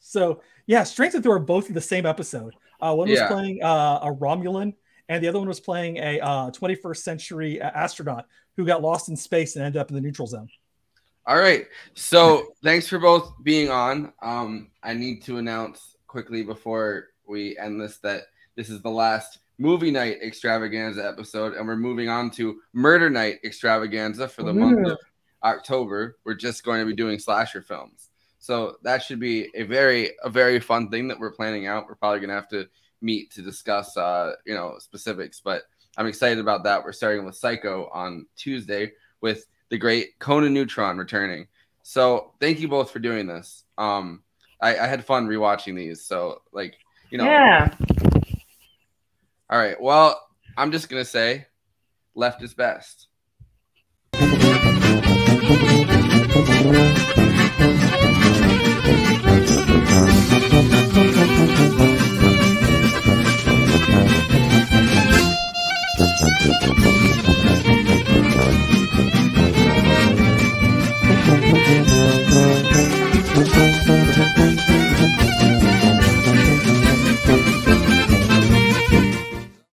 So yeah Strength that they were both in the same episode. Uh one was Yeah. playing uh a romulan and the other one was playing a uh, 21st century astronaut who got lost in space and ended up in the neutral zone. All right. So thanks for both being on. Um, I need to announce quickly before we end this that this is the last movie night extravaganza episode, and we're moving on to murder night extravaganza for the month of October. We're just going to be doing slasher films. So that should be a very a very fun thing that we're planning out. We're probably gonna have to meet to discuss uh, you know specifics, but I'm excited about that. We're starting with Psycho on Tuesday with the great Conan Neutron returning. So thank you both for doing this. Um, I, I had fun rewatching these. So like you know, Yeah. All right. Well, I'm just gonna say, left is best. Thank you. Thank you.